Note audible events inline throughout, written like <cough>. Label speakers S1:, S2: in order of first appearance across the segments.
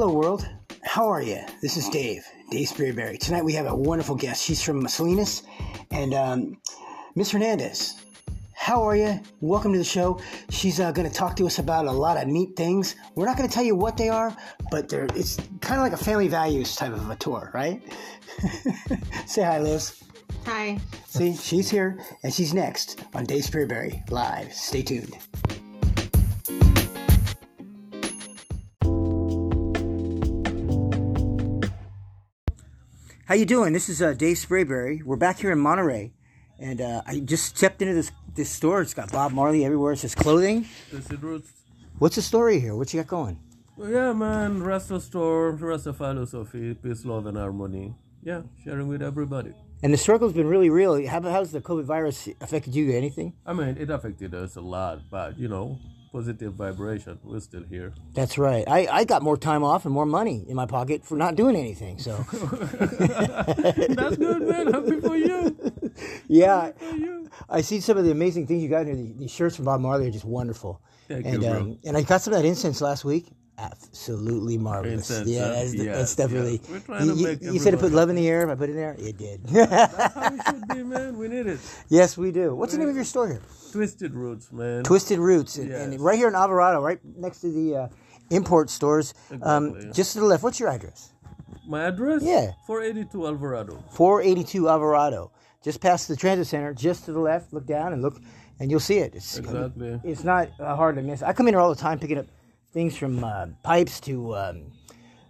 S1: Hello, world. How are you? This is Dave, Dave Sprayberry. Tonight we have a wonderful guest. She's from Salinas, and um, Miss Hernandez. How are you? Welcome to the show. She's uh, going to talk to us about a lot of neat things. We're not going to tell you what they are, but they're, it's kind of like a family values type of a tour, right? <laughs> Say hi, Liz.
S2: Hi.
S1: See, she's here, and she's next on Dave Sprayberry live. Stay tuned. How you doing? This is uh, Dave Sprayberry. We're back here in Monterey, and uh, I just stepped into this this store. It's got Bob Marley everywhere. It says clothing.
S3: Roots.
S1: What's the story here? What you got going?
S3: Well, yeah, man. Rasta store, Rasta philosophy, peace, love, and harmony. Yeah, sharing with everybody.
S1: And the struggle's been really real. How how's the COVID virus affected you? Anything?
S3: I mean, it affected us a lot, but you know, positive vibration. We're still here.
S1: That's right. I, I got more time off and more money in my pocket for not doing anything. So <laughs>
S3: That's good, man. Happy for you.
S1: yeah,
S3: For you.
S1: I see some of the amazing things you got here. The- These shirts from Bob Marley are just wonderful.
S3: Thank
S1: and
S3: you, bro.
S1: um, and I got some of that incense last week. Absolutely marvelous. Yeah, that's,
S3: Yes,
S1: that's definitely.
S3: yeah. We're trying
S1: you,
S3: to make
S1: you said to put love in the air. If I put it in there, it did.
S3: That's how it should be, man. We need it. <laughs>
S1: yes, we do. What's the name of your store here?
S3: Twisted roots, man.
S1: Twisted Roots, and, and right here in Alvarado, right next to the uh, import stores, um, just to the left. What's your address?
S3: My address?
S1: Yeah.
S3: 482 Alvarado.
S1: 482 Alvarado, just past the transit center, just to the left. Look down and look, and you'll see it. It's,
S3: Exactly.
S1: it's not uh, hard to miss. I come in here all the time picking up things from uh, pipes to um,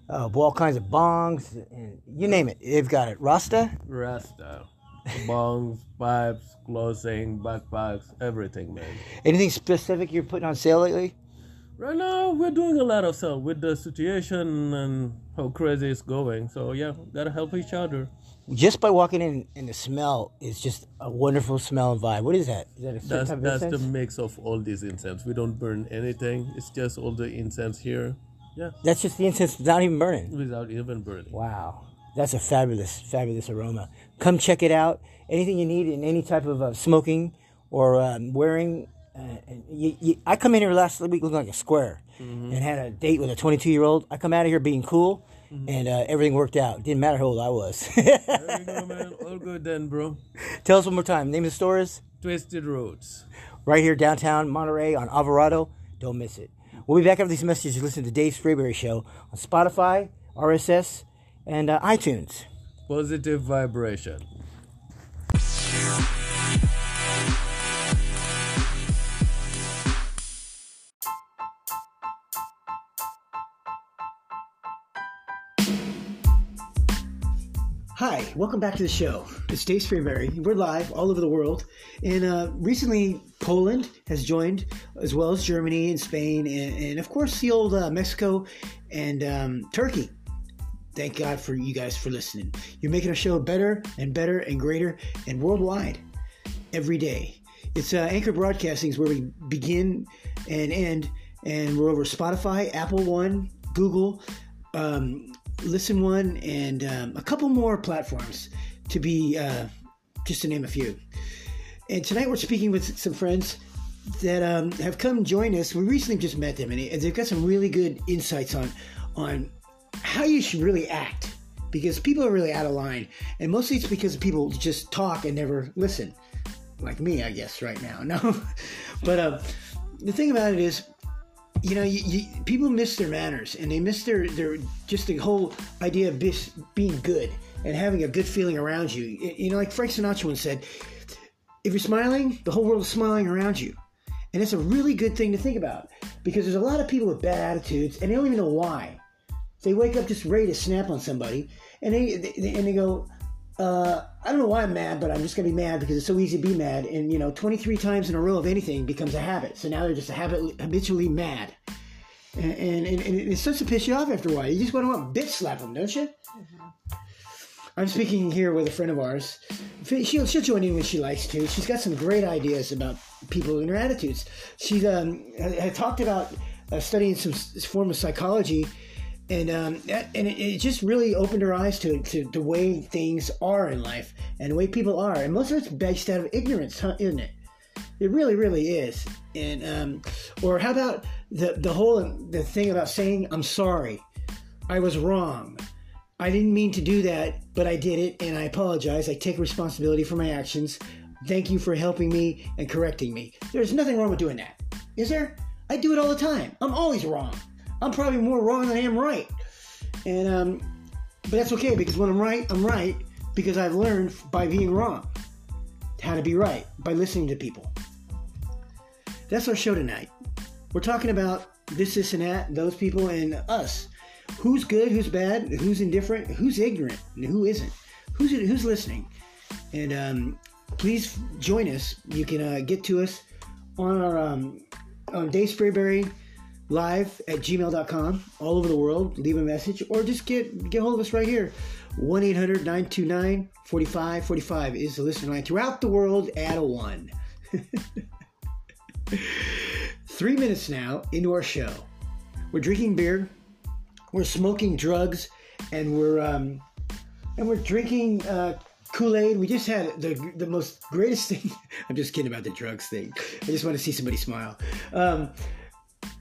S1: uh, all kinds of bongs, and you name it, they've got it. Rasta,
S3: Rasta. Bongs, pipes, clothing, backpacks, everything, man.
S1: anything specific you're putting on sale lately?
S3: Right now, we're doing a lot of sell with the situation and how crazy it's going. So yeah, gotta help each other.
S1: Just by walking in, and the smell is just a wonderful smell and vibe. What is that? Is that a
S3: That's
S1: type of
S3: that's the mix of all these incense. We don't burn anything. It's just all the incense here. Yeah,
S1: That's just the incense without even burning.
S3: without even burning.
S1: Wow, that's a fabulous, fabulous aroma. Come check it out. Anything you need in any type of uh, smoking or um, wearing. Uh, and you, you, I come in here last week looking like a square and had a date with a 22 year old. I come out of here being cool, and uh, everything worked out. Didn't matter how old I was. <laughs>
S3: There you go, man. All good then, bro.
S1: Tell us one more time. Name of the store is
S3: Twisted Roads.
S1: right here downtown Monterey on Alvarado. Don't miss it. We'll be back after these messages. Listen to Dave Sprayberry Show on Spotify, RSS, and uh, iTunes.
S3: Positive vibration.
S1: Hi, welcome back to the show. It's Dave Sprayberry. We're live all over the world. And uh, recently, Poland has joined, as well as Germany and Spain, and, and of course, the old uh, Mexico and um, Turkey. Thank God for you guys for listening. You're making our show better and better and greater and worldwide every day. It's uh, Anchor Broadcasting is where we begin and end, and we're over Spotify, Apple One, Google, um, Listen One, and um, a couple more platforms to be uh, just to name a few. And tonight we're speaking with some friends that um, have come join us. We recently just met them, and they've got some really good insights on on how you should really act because people are really out of line, and mostly it's because people just talk and never listen, like me, I guess, right now. <laughs> No, but uh, the thing about it is, you know, you, you, people miss their manners and they miss their, their just the whole idea of bis, being good and having a good feeling around you. You know, like Frank Sinatra once said, if you're smiling, the whole world is smiling around you. And it's a really good thing to think about because there's a lot of people with bad attitudes and they don't even know why. They wake up just ready to snap on somebody and they, they and they go, uh, I don't know why I'm mad, but I'm just gonna be mad because it's so easy to be mad. And you know, 23 times in a row of anything becomes a habit. So now they're just a habit, habitually mad. And, and, and, and it starts to piss you off after a while. You just want to want bitch slap them, don't you? I'm speaking here with a friend of ours. She'll, she'll join in when she likes to. She's got some great ideas about people and their attitudes. She um, had talked about uh, studying some form of psychology, and um, that, and it, it just really opened her eyes to, to the way things are in life and the way people are. And most of it's based out of ignorance, huh, isn't it? It really, really is. And um, or how about the the whole the thing about saying I'm sorry? I was wrong. I didn't mean to do that, but I did it, and I apologize. I take responsibility for my actions. Thank you for helping me and correcting me. There's nothing wrong with doing that, is there? I do it all the time. I'm always wrong. I'm probably more wrong than I am right, and um, but that's okay because when I'm right, I'm right because I've learned by being wrong how to be right by listening to people. That's our show tonight. We're talking about this, this, and that, those people, and us. Who's good? Who's bad? Who's indifferent? Who's ignorant? And who isn't? Who's who's listening? And um, please join us. You can uh, get to us on our um, on Dave Sprayberry live at gmail.com all over the world. Leave a message or just get get hold of us right here. 1 800 929 4545 is the listener line throughout the world. Add a one. <laughs> Three minutes now into our show. We're drinking beer, we're smoking drugs, and we're um, and we're drinking uh, Kool Aid. We just had the the most greatest thing. <laughs> I'm just kidding about the drugs thing. I just want to see somebody smile. Um,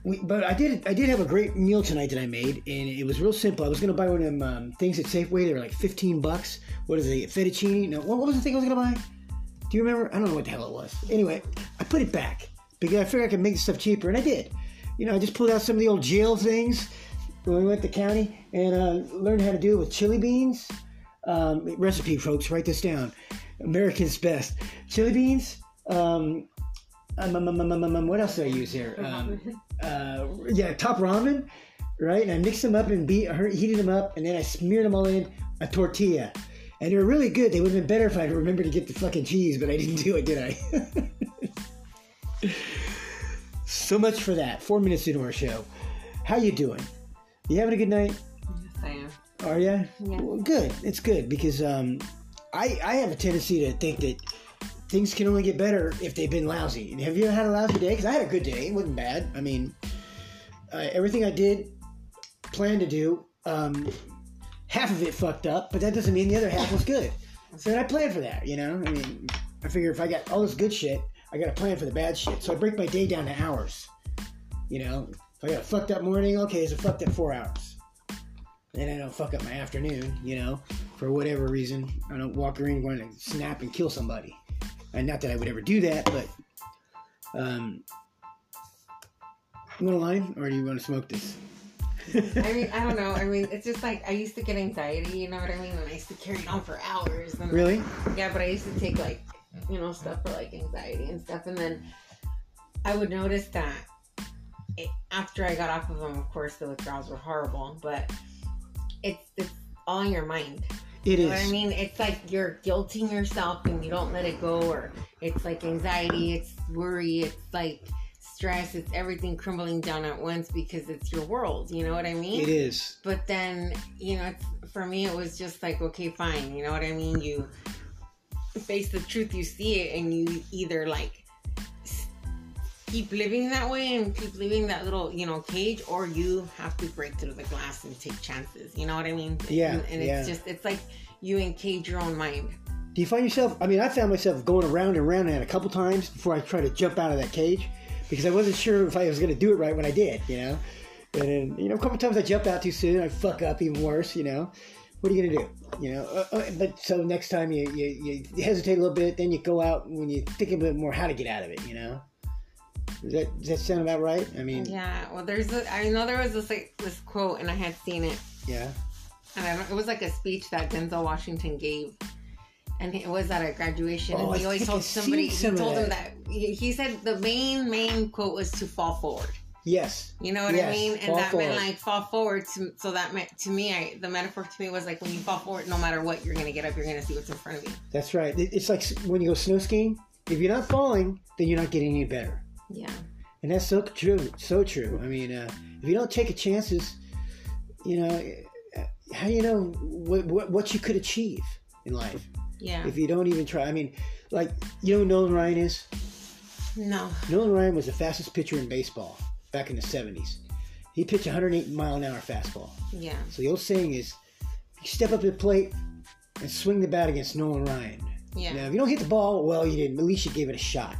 S1: we, but I did I did have a great meal tonight that I made, and it was real simple. I was gonna buy one of them um, things at Safeway. They were like 15 bucks. What is it? Fettuccine? No, what, what was the thing I was gonna buy? Do you remember? I don't know what the hell it was. Anyway, I put it back because I figured I could make the stuff cheaper, and I did. You know, I just pulled out some of the old jail things when we went to county and uh, learned how to do it with chili beans. Um, recipe, folks, write this down. American's best chili beans. Um, um, um, um, um, um, what else do I use here? Uh, yeah, top ramen, right? And I mixed them up and beat, heated them up, and then I smeared them all in a tortilla. And they were really good. They would have been better if I remembered to get the fucking cheese, but I didn't do it, did I? <laughs> so much for that. Four minutes into our show. How you doing? You having a good night?
S2: Yes, I am.
S1: Are you?
S2: Yeah.
S1: Well, good. It's good because um, I I have a tendency to think that things can only get better if they've been lousy. Have you ever had a lousy day? Because I had a good day. It wasn't bad. I mean, uh, everything I did, plan to do, um, half of it fucked up, but that doesn't mean the other half was good. So I planned for that, you know? I mean, I figure if I got all this good shit, I got to plan for the bad shit. So I break my day down to hours. You know, if I got a fucked up morning, okay, it's a fucked up four hours. Then I don't fuck up my afternoon, you know, for whatever reason. I don't walk around going to snap and kill somebody. And not that I would ever do that, but um, you want a line or do you want to smoke this?
S2: I mean, I don't know. I mean, it's just like I used to get anxiety. You know what I mean? And I used to carry it on for hours. And
S1: really?
S2: Yeah, but I used to take like, you know, stuff for like anxiety and stuff, and then I would notice that it, after I got off of them, of course, the withdrawals were horrible, but it's it's all in your mind.
S1: It
S2: You
S1: is.
S2: know what I mean? It's like you're guilting yourself and you don't let it go, or it's like anxiety, it's worry, it's like stress, it's everything crumbling down at once because it's your world. You know what I mean?
S1: It is.
S2: But then, you know, it's, for me, it was just like, okay, fine. You know what I mean? You face the truth, you see it, and you either like keep living that way and keep living that little, you know, cage, or you have to break through the glass and take chances. You know what I mean?
S1: Yeah,
S2: And, and it's
S1: yeah.
S2: just, it's like you encage your own mind.
S1: Do you find yourself? I mean, I found myself going around and around it a couple times before I tried to jump out of that cage because I wasn't sure if I was going to do it right when I did, you know. And then, you know, a couple times I jump out too soon, I fuck up even worse, you know. What are you going to do? You know, uh, uh, but so next time you, you, you hesitate a little bit, then you go out when you think a bit more how to get out of it, you know. Does that, does that sound about right? I mean,
S2: Yeah. Well, there's, a, I know there was this like this quote, and I had seen it,
S1: yeah.
S2: and I don't, it was like a speech that Denzel Washington gave. And it was at a graduation,
S1: Oh,
S2: and he
S1: I
S2: always told somebody. He told
S1: that.
S2: that he, he said the main main quote was to fall forward.
S1: Yes.
S2: You know what I mean? And
S1: fall
S2: that meant
S1: forward.
S2: like fall forward. To, so that meant to me, I, the metaphor to me was like when you fall forward, no matter what, you're gonna get up. You're gonna see what's in front of you.
S1: That's right. It's like when you go snow skiing. If you're not falling, then you're not getting any better.
S2: Yeah.
S1: And that's so true, so true. I mean, uh, if you don't take a chances, you know, uh, how do you know what, what, what you could achieve in life
S2: Yeah.
S1: if you don't even try? I mean, like, you know who Nolan Ryan is?
S2: No.
S1: Nolan Ryan was the fastest pitcher in baseball back in the 70s. He pitched 108 mile an hour fastball.
S2: Yeah.
S1: So the old saying is, you step up to the plate and swing the bat against Nolan Ryan.
S2: Yeah.
S1: Now, if you don't hit the ball, well, you didn't. At least you gave it a shot.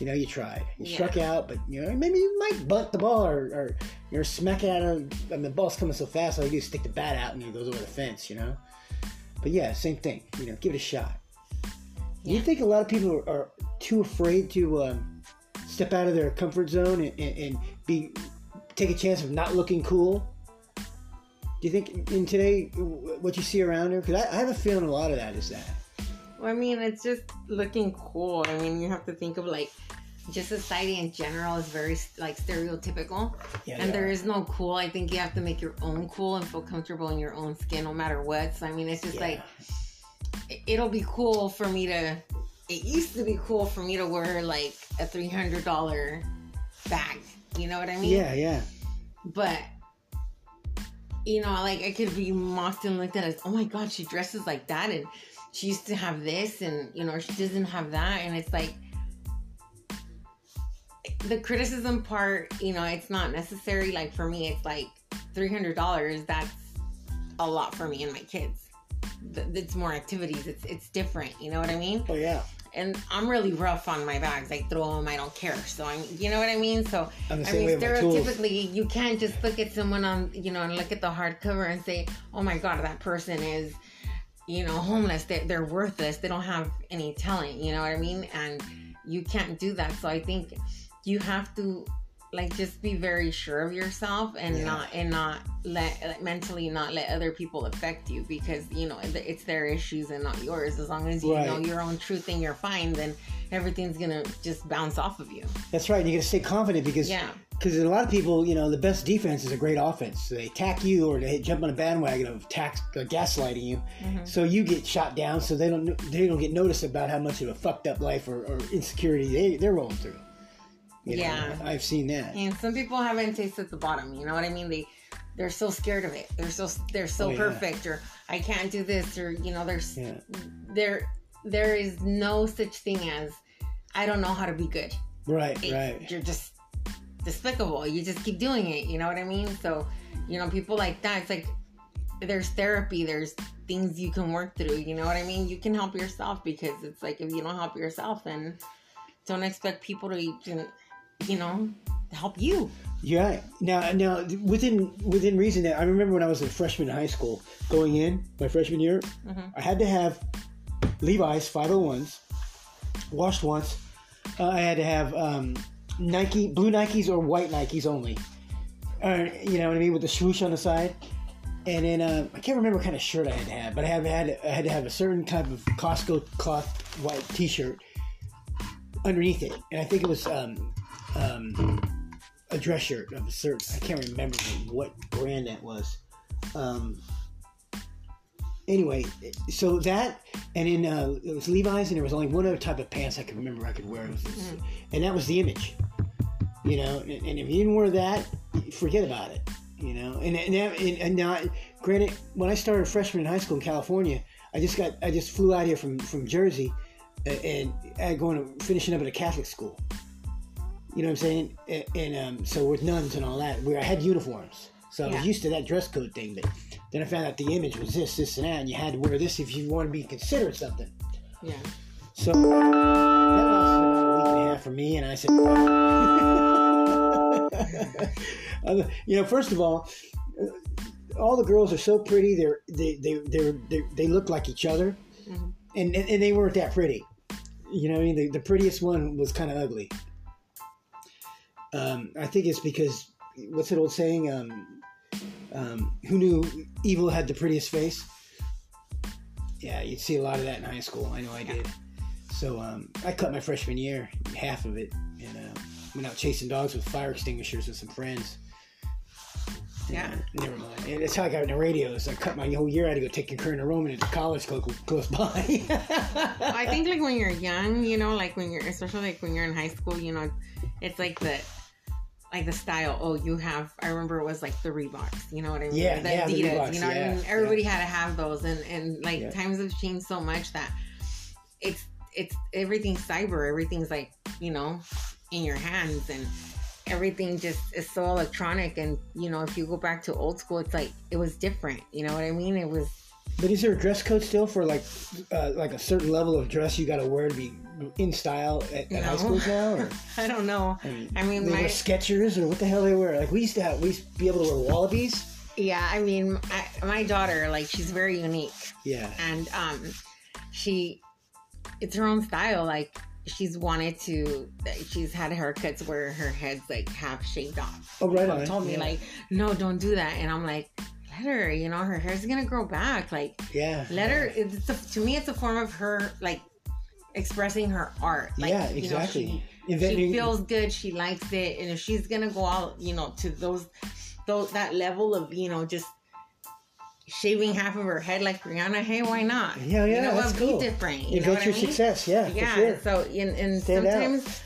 S1: You know, you tried. You
S2: Yeah.
S1: struck out, but you know, maybe you might bunt the ball or, or you're smacking at it. I mean, the ball's coming so fast, all you do is stick the bat out and it goes over the fence, you know? But yeah, same thing. You know, give it a shot. Do you think a lot of people are, are too afraid to um, step out of their comfort zone and, and, and be take a chance of not looking cool? Do you think in today what you see around here? Because I, I have a feeling a lot of that is that.
S2: I mean, it's just looking cool. I mean, you have to think of like just society in general is very like stereotypical,
S1: Yeah,
S2: and there is no cool. I think you have to make your own cool and feel comfortable in your own skin, no matter what. So I mean, it's just
S1: Yeah.
S2: like it- it'll be cool for me to. It used to be cool for me to wear like a three hundred dollar bag. You know what I mean?
S1: Yeah, yeah.
S2: but you know like i could be mocked and looked at as oh my god she dresses like that and she used to have this and you know she doesn't have that. And it's like the criticism part you know it's not necessary. Like for me it's like $300 that's a lot for me and my kids. Th- it's more activities. It's it's different. You know what i mean?
S1: Oh yeah.
S2: and i'm really rough on my bags. I throw them i don't care. So i'm you know what i mean? So I mean,
S1: way with my tools.
S2: stereotypically, you can't just look at someone on, you know, and look at the hardcover and say, "Oh my God, that person is, you know, homeless. They're, they're worthless. They don't have any talent." You know what I mean? And you can't do that. So I think you have to, like, just be very sure of yourself and
S1: Yeah.
S2: not and not let like, mentally not let other people affect you because you know it's their issues and not yours. As long as you
S1: Right.
S2: know your own truth and you're fine, then everything's gonna just bounce off of you.
S1: That's right. You got to stay confident because
S2: Yeah.
S1: because a lot of people, you know, the best defense is a great offense. They attack you or they jump on a bandwagon of tax, uh, gaslighting you,
S2: Mm-hmm.
S1: so you get shot down. So they don't they don't get noticed about how much of a fucked up life or, or insecurity they they're rolling through. You know,
S2: Yeah.
S1: I've seen that.
S2: And some people haven't tasted the bottom. You know what I mean? They they're so scared of it. They're so they're so
S1: Oh, yeah.
S2: perfect, or I can't do this, or you know, there's
S1: Yeah.
S2: there there is no such thing as I don't know how to be good.
S1: Right,
S2: It-
S1: right.
S2: You're just despicable. You just keep doing it. You know what I mean? So you know, people like that. It's like there's therapy. There's things you can work through. You know what I mean? You can help yourself because it's like if you don't help yourself, then don't expect people to you know help you.
S1: Yeah. Now, now within within reason, I remember when I was a freshman in high school, going in my freshman year,
S2: Mhm.
S1: I had to have Levi's 501s, washed once. Uh, I had to have um, Nike, blue Nikes or white Nikes only. Uh, you know what I mean, with the swoosh on the side. And then uh, I can't remember what kind of shirt I had to have, but I had, had I had to have a certain type of Costco cloth white T-shirt underneath it, and I think it was um, um, a dress shirt of a certain. I can't remember what brand that was. Um, anyway, so that and then uh, it was Levi's, and there was only one other type of pants I could remember I could wear, this- and that was the image. You know, and, and if you didn't wear that, forget about it. You know, and and, that, and, and now, granted, when I started freshman in high school in California, I just got I just flew out here from from Jersey, and I going to finishing up at a Catholic school. You know what I'm saying? And, and um, so with nuns and all that, where I had uniforms, so I was used to that dress code thing. But then I found out the image was this, this, and that, and you had to wear this if you want to be considered something.
S2: Yeah.
S1: So that lasted a week and a half for me, and I said, <laughs> you know, first of all, uh, all the girls are so pretty. They're they they they they, they look like each other,
S2: Mhm.
S1: and, and and they weren't that pretty. You know, what I mean, the, the prettiest one was kind of ugly. Um, I think it's because what's that old saying? Um, um, who knew evil had the prettiest face? Yeah, you'd see a lot of that in high school. I know I did. So um, I cut my freshman year, half of it, and uh, went out chasing dogs with fire extinguishers with some friends.
S2: Yeah.
S1: Uh, never mind. And that's how I got into radios. I cut my whole year. out to go take concurrent enrollment into college close, close by.
S2: I think like when <laughs> you're young, you know, like when you're especially like when you're in high school, you know, it's like the like the style. Oh, you have. I remember it was like the Reeboks. You know what I mean?
S1: Yeah,
S2: the
S1: yeah, the Reeboks,
S2: you know what I
S1: yeah,
S2: mean? Everybody had to have those, and and like
S1: Yeah.
S2: times have changed so much that it's it's everything's cyber. Everything's like you know in your hands and. Everything just is so electronic, and you know, if you go back to old school, it's like it was different. You know what I mean? It was
S1: But is there a dress code still for like uh, like a certain level of dress you got to wear to be in style at, at high
S2: No.
S1: schools now? Or, <laughs>
S2: I don't know. I mean,
S1: they
S2: my
S1: wear Skechers or what the hell they wear? Like we used to have, we used to be able to wear Wallabies.
S2: yeah. I mean, I, my daughter, like, she's very unique,
S1: Yeah,
S2: and um, she, it's her own style. Like, she's wanted to. She's had haircuts where her head's like half shaved off.
S1: Oh, right on.
S2: Told me
S1: Yeah.
S2: like, no, don't do that, and I'm like. Let her, you know, her hair's gonna grow back. Like,
S1: yeah.
S2: let her. It's a, to me, it's a form of her like expressing her art. Like,
S1: yeah,
S2: you know,
S1: exactly.
S2: she-
S1: Inventing.
S2: she feels good she likes it and if she's gonna go out you know to those those that level of you know just shaving half of her head like Rihanna hey why not
S1: Yeah, yeah,
S2: you know
S1: that's cool.
S2: be different you
S1: Invent
S2: know
S1: your
S2: I mean
S1: success. Yeah,
S2: yeah
S1: sure.
S2: so and, and
S1: Stand out.
S2: sometimes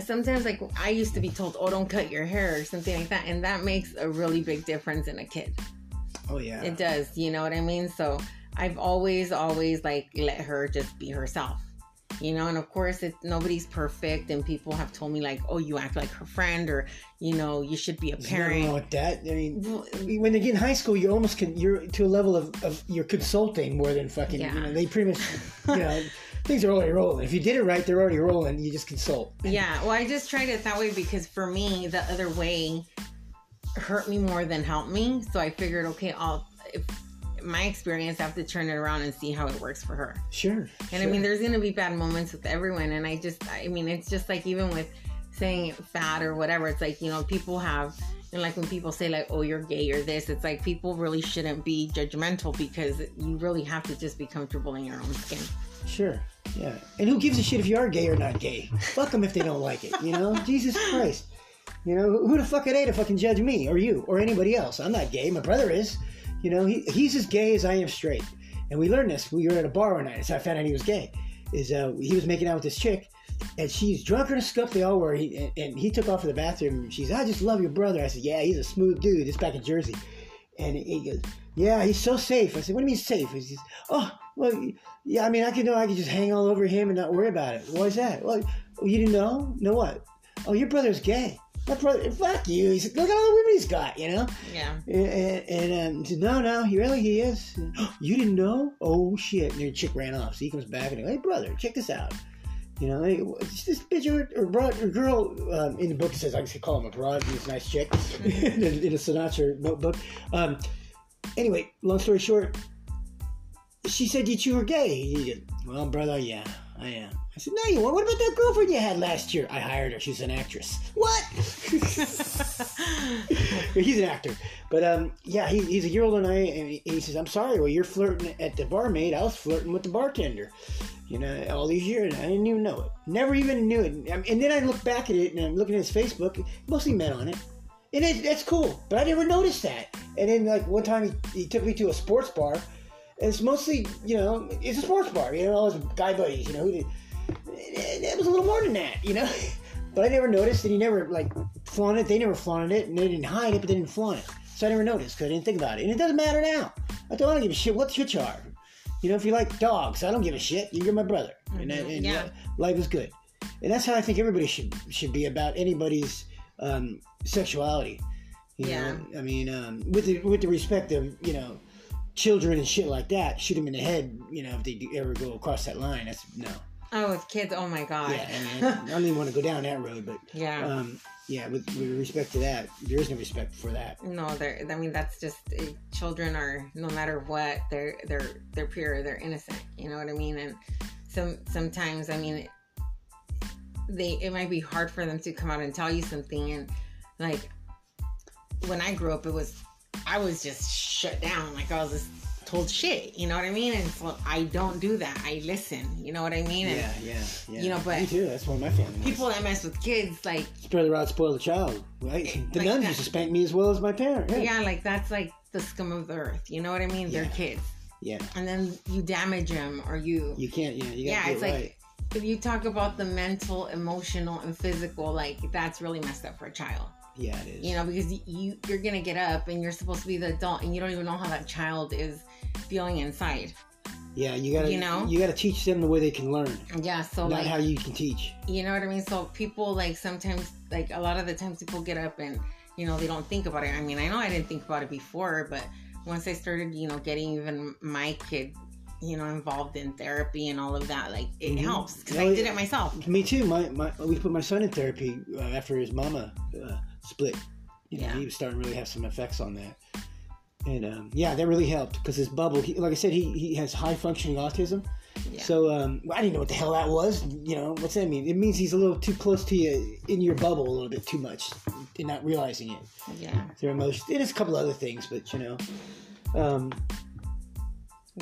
S2: sometimes like I used to be told oh don't cut your hair or something like that and that makes a really big difference in a kid
S1: Oh yeah.
S2: it does you know what I mean so I've always always like let her just be herself you know and of course it's nobody's perfect and people have told me like oh you act like her friend or you know you should be a
S1: There's nothing wrong
S2: parent
S1: with that. I mean, when they get in high school, you almost can you're to a level of, of you're consulting more than fucking.
S2: Yeah.
S1: You know, they pretty much, you know, <laughs> things are already rolling. If you did it right, they're already rolling. You just consult.
S2: yeah well i just tried it that way because for me the other way hurt me more than helped me so i figured okay i'll if my experience I have to turn it around and see how it works for her
S1: Sure.
S2: And I mean, there's gonna be bad moments with everyone, and I just, I mean, it's just like even with saying fat or whatever, it's like you know, people have, and like when people say like, oh, you're gay or this, it's like people really shouldn't be judgmental because you really have to just be comfortable in your own skin.
S1: Sure. Yeah. And who gives a shit if you are gay or not gay? Fuck them if they don't like it. You know, <laughs> Jesus Christ. You know, who the fuck are they to fucking judge me or you or anybody else? I'm not gay. My brother is. You know, he, he's as gay as I am straight. And we learned this. We were at a bar one night. That's how I found out he was gay. Is uh, he was making out with this chick, and she's drunker than a scup. They all were. He, and, and he took off to the bathroom. She's, I just love your brother. I said, Yeah, he's a smooth dude. It's back in Jersey. And he goes, Yeah, he's so safe. I said, What do you mean safe? He says, Oh, well, yeah. I mean, I could know I could just hang all over him and not worry about it. Why is that? Well, you didn't know? Know what? Oh, your brother's gay. My brother, fuck you. He said, Look at all the women he's got. You know.
S2: Yeah.
S1: And, and, um, he said, no, no, he really he is. <gasps> You didn't know? Oh shit! And the chick ran off. So he comes back and he goes, hey brother, check this out. You know, hey, this bitch or, or, broad, or girl um, in the book says I can call him a broad. He's a nice chick <laughs> in, a- in a Sinatra notebook. Um, anyway, long story short, she said that you were gay. He goes, well, brother, yeah, I am. Said, no, you weren't. What about that girlfriend you had last year? I hired her. She's an actress. What? <laughs> he's an actor. But um, yeah, he, he's a year older than I am. And he, says, I'm sorry, well, you're flirting at the barmaid. I was flirting with the bartender. You know, all these years, I didn't even know it. Never even knew it. And then I look back at it and I'm looking at his Facebook, mostly men on it. And it, that's cool, but I never noticed that. And then, like, one time he, he took me to a sports bar. And it's mostly, you know, it's a sports bar, you know, all his guy buddies, you know. Who and it was a little more than that, you know. <laughs> But I never noticed, and he never like flaunted it. They never flaunted it, and they didn't hide it, but they didn't flaunt it. So I never noticed because I didn't think about it, and it doesn't matter now. I don't, I don't give a shit what your charge. You know, if you like dogs, I don't give a shit. You're my brother, and, that- and
S2: Yeah.
S1: li- life is good. And that's how I think everybody should should be about anybody's um, sexuality. You
S2: Yeah.
S1: know, I mean, um, with the with the respect of you know children and shit like that, shoot them in the head. You know, if they ever go across that line, that's no.
S2: Oh, with kids, oh my god.
S1: Yeah, I, mean, I don't even want to go down that road, but
S2: Yeah.
S1: um, yeah, with, with respect to that, there is no respect for that.
S2: No, they're. I mean, that's just eh, children are no matter what they're they're they're pure, they're innocent. You know what I mean? And some sometimes, I mean, they it might be hard for them to come out and tell you something. And like when I grew up, it was I was just shut down. Like I was just told shit. You know what I mean? And so I don't do that. I listen. You know what I mean? And
S1: Yeah, yeah, yeah.
S2: You know, but-
S1: me too. That's one of my family.
S2: people that mess with kids, like
S1: spread the rod, spoil the child. Right? The
S2: Like
S1: nuns
S2: that.
S1: used to spank me as well as my parents. Yeah,
S2: yeah, like that's like the scum of the earth. You know what I mean? They're kids.
S1: yeah.
S2: and then you damage them or you
S1: You can't. Yeah, you
S2: yeah it's
S1: it
S2: like if you talk about the mental emotional and physical like that's really messed up for a child
S1: Yeah, it is.
S2: you know because you you're gonna get up and you're supposed to be the adult and you don't even know how that child is feeling inside
S1: yeah, you gotta.
S2: you know?
S1: you gotta teach them the way they can learn,
S2: yeah so
S1: not
S2: like
S1: how you can teach.
S2: you know what i mean so people like sometimes like a lot of the times people get up and you know they don't think about it i mean i know i didn't think about it before but once I started, you know, getting even my kid, you know, involved in therapy and all of that, like it
S1: Mhm.
S2: helps because I did it myself.
S1: Me too. My, my we put my son in therapy uh, after his mama uh, split. You know,
S2: Yeah.
S1: he was starting to really have some effects on that. And um, yeah, that really helped because his bubble. He, like I said, he, he has high functioning autism.
S2: Yeah.
S1: So um, I didn't know what the hell that was. You know, what's that mean? It means he's a little too close to you in your bubble a little bit too much, and not realizing it.
S2: Yeah.
S1: Their emotions. It is a couple other things, but you know, um,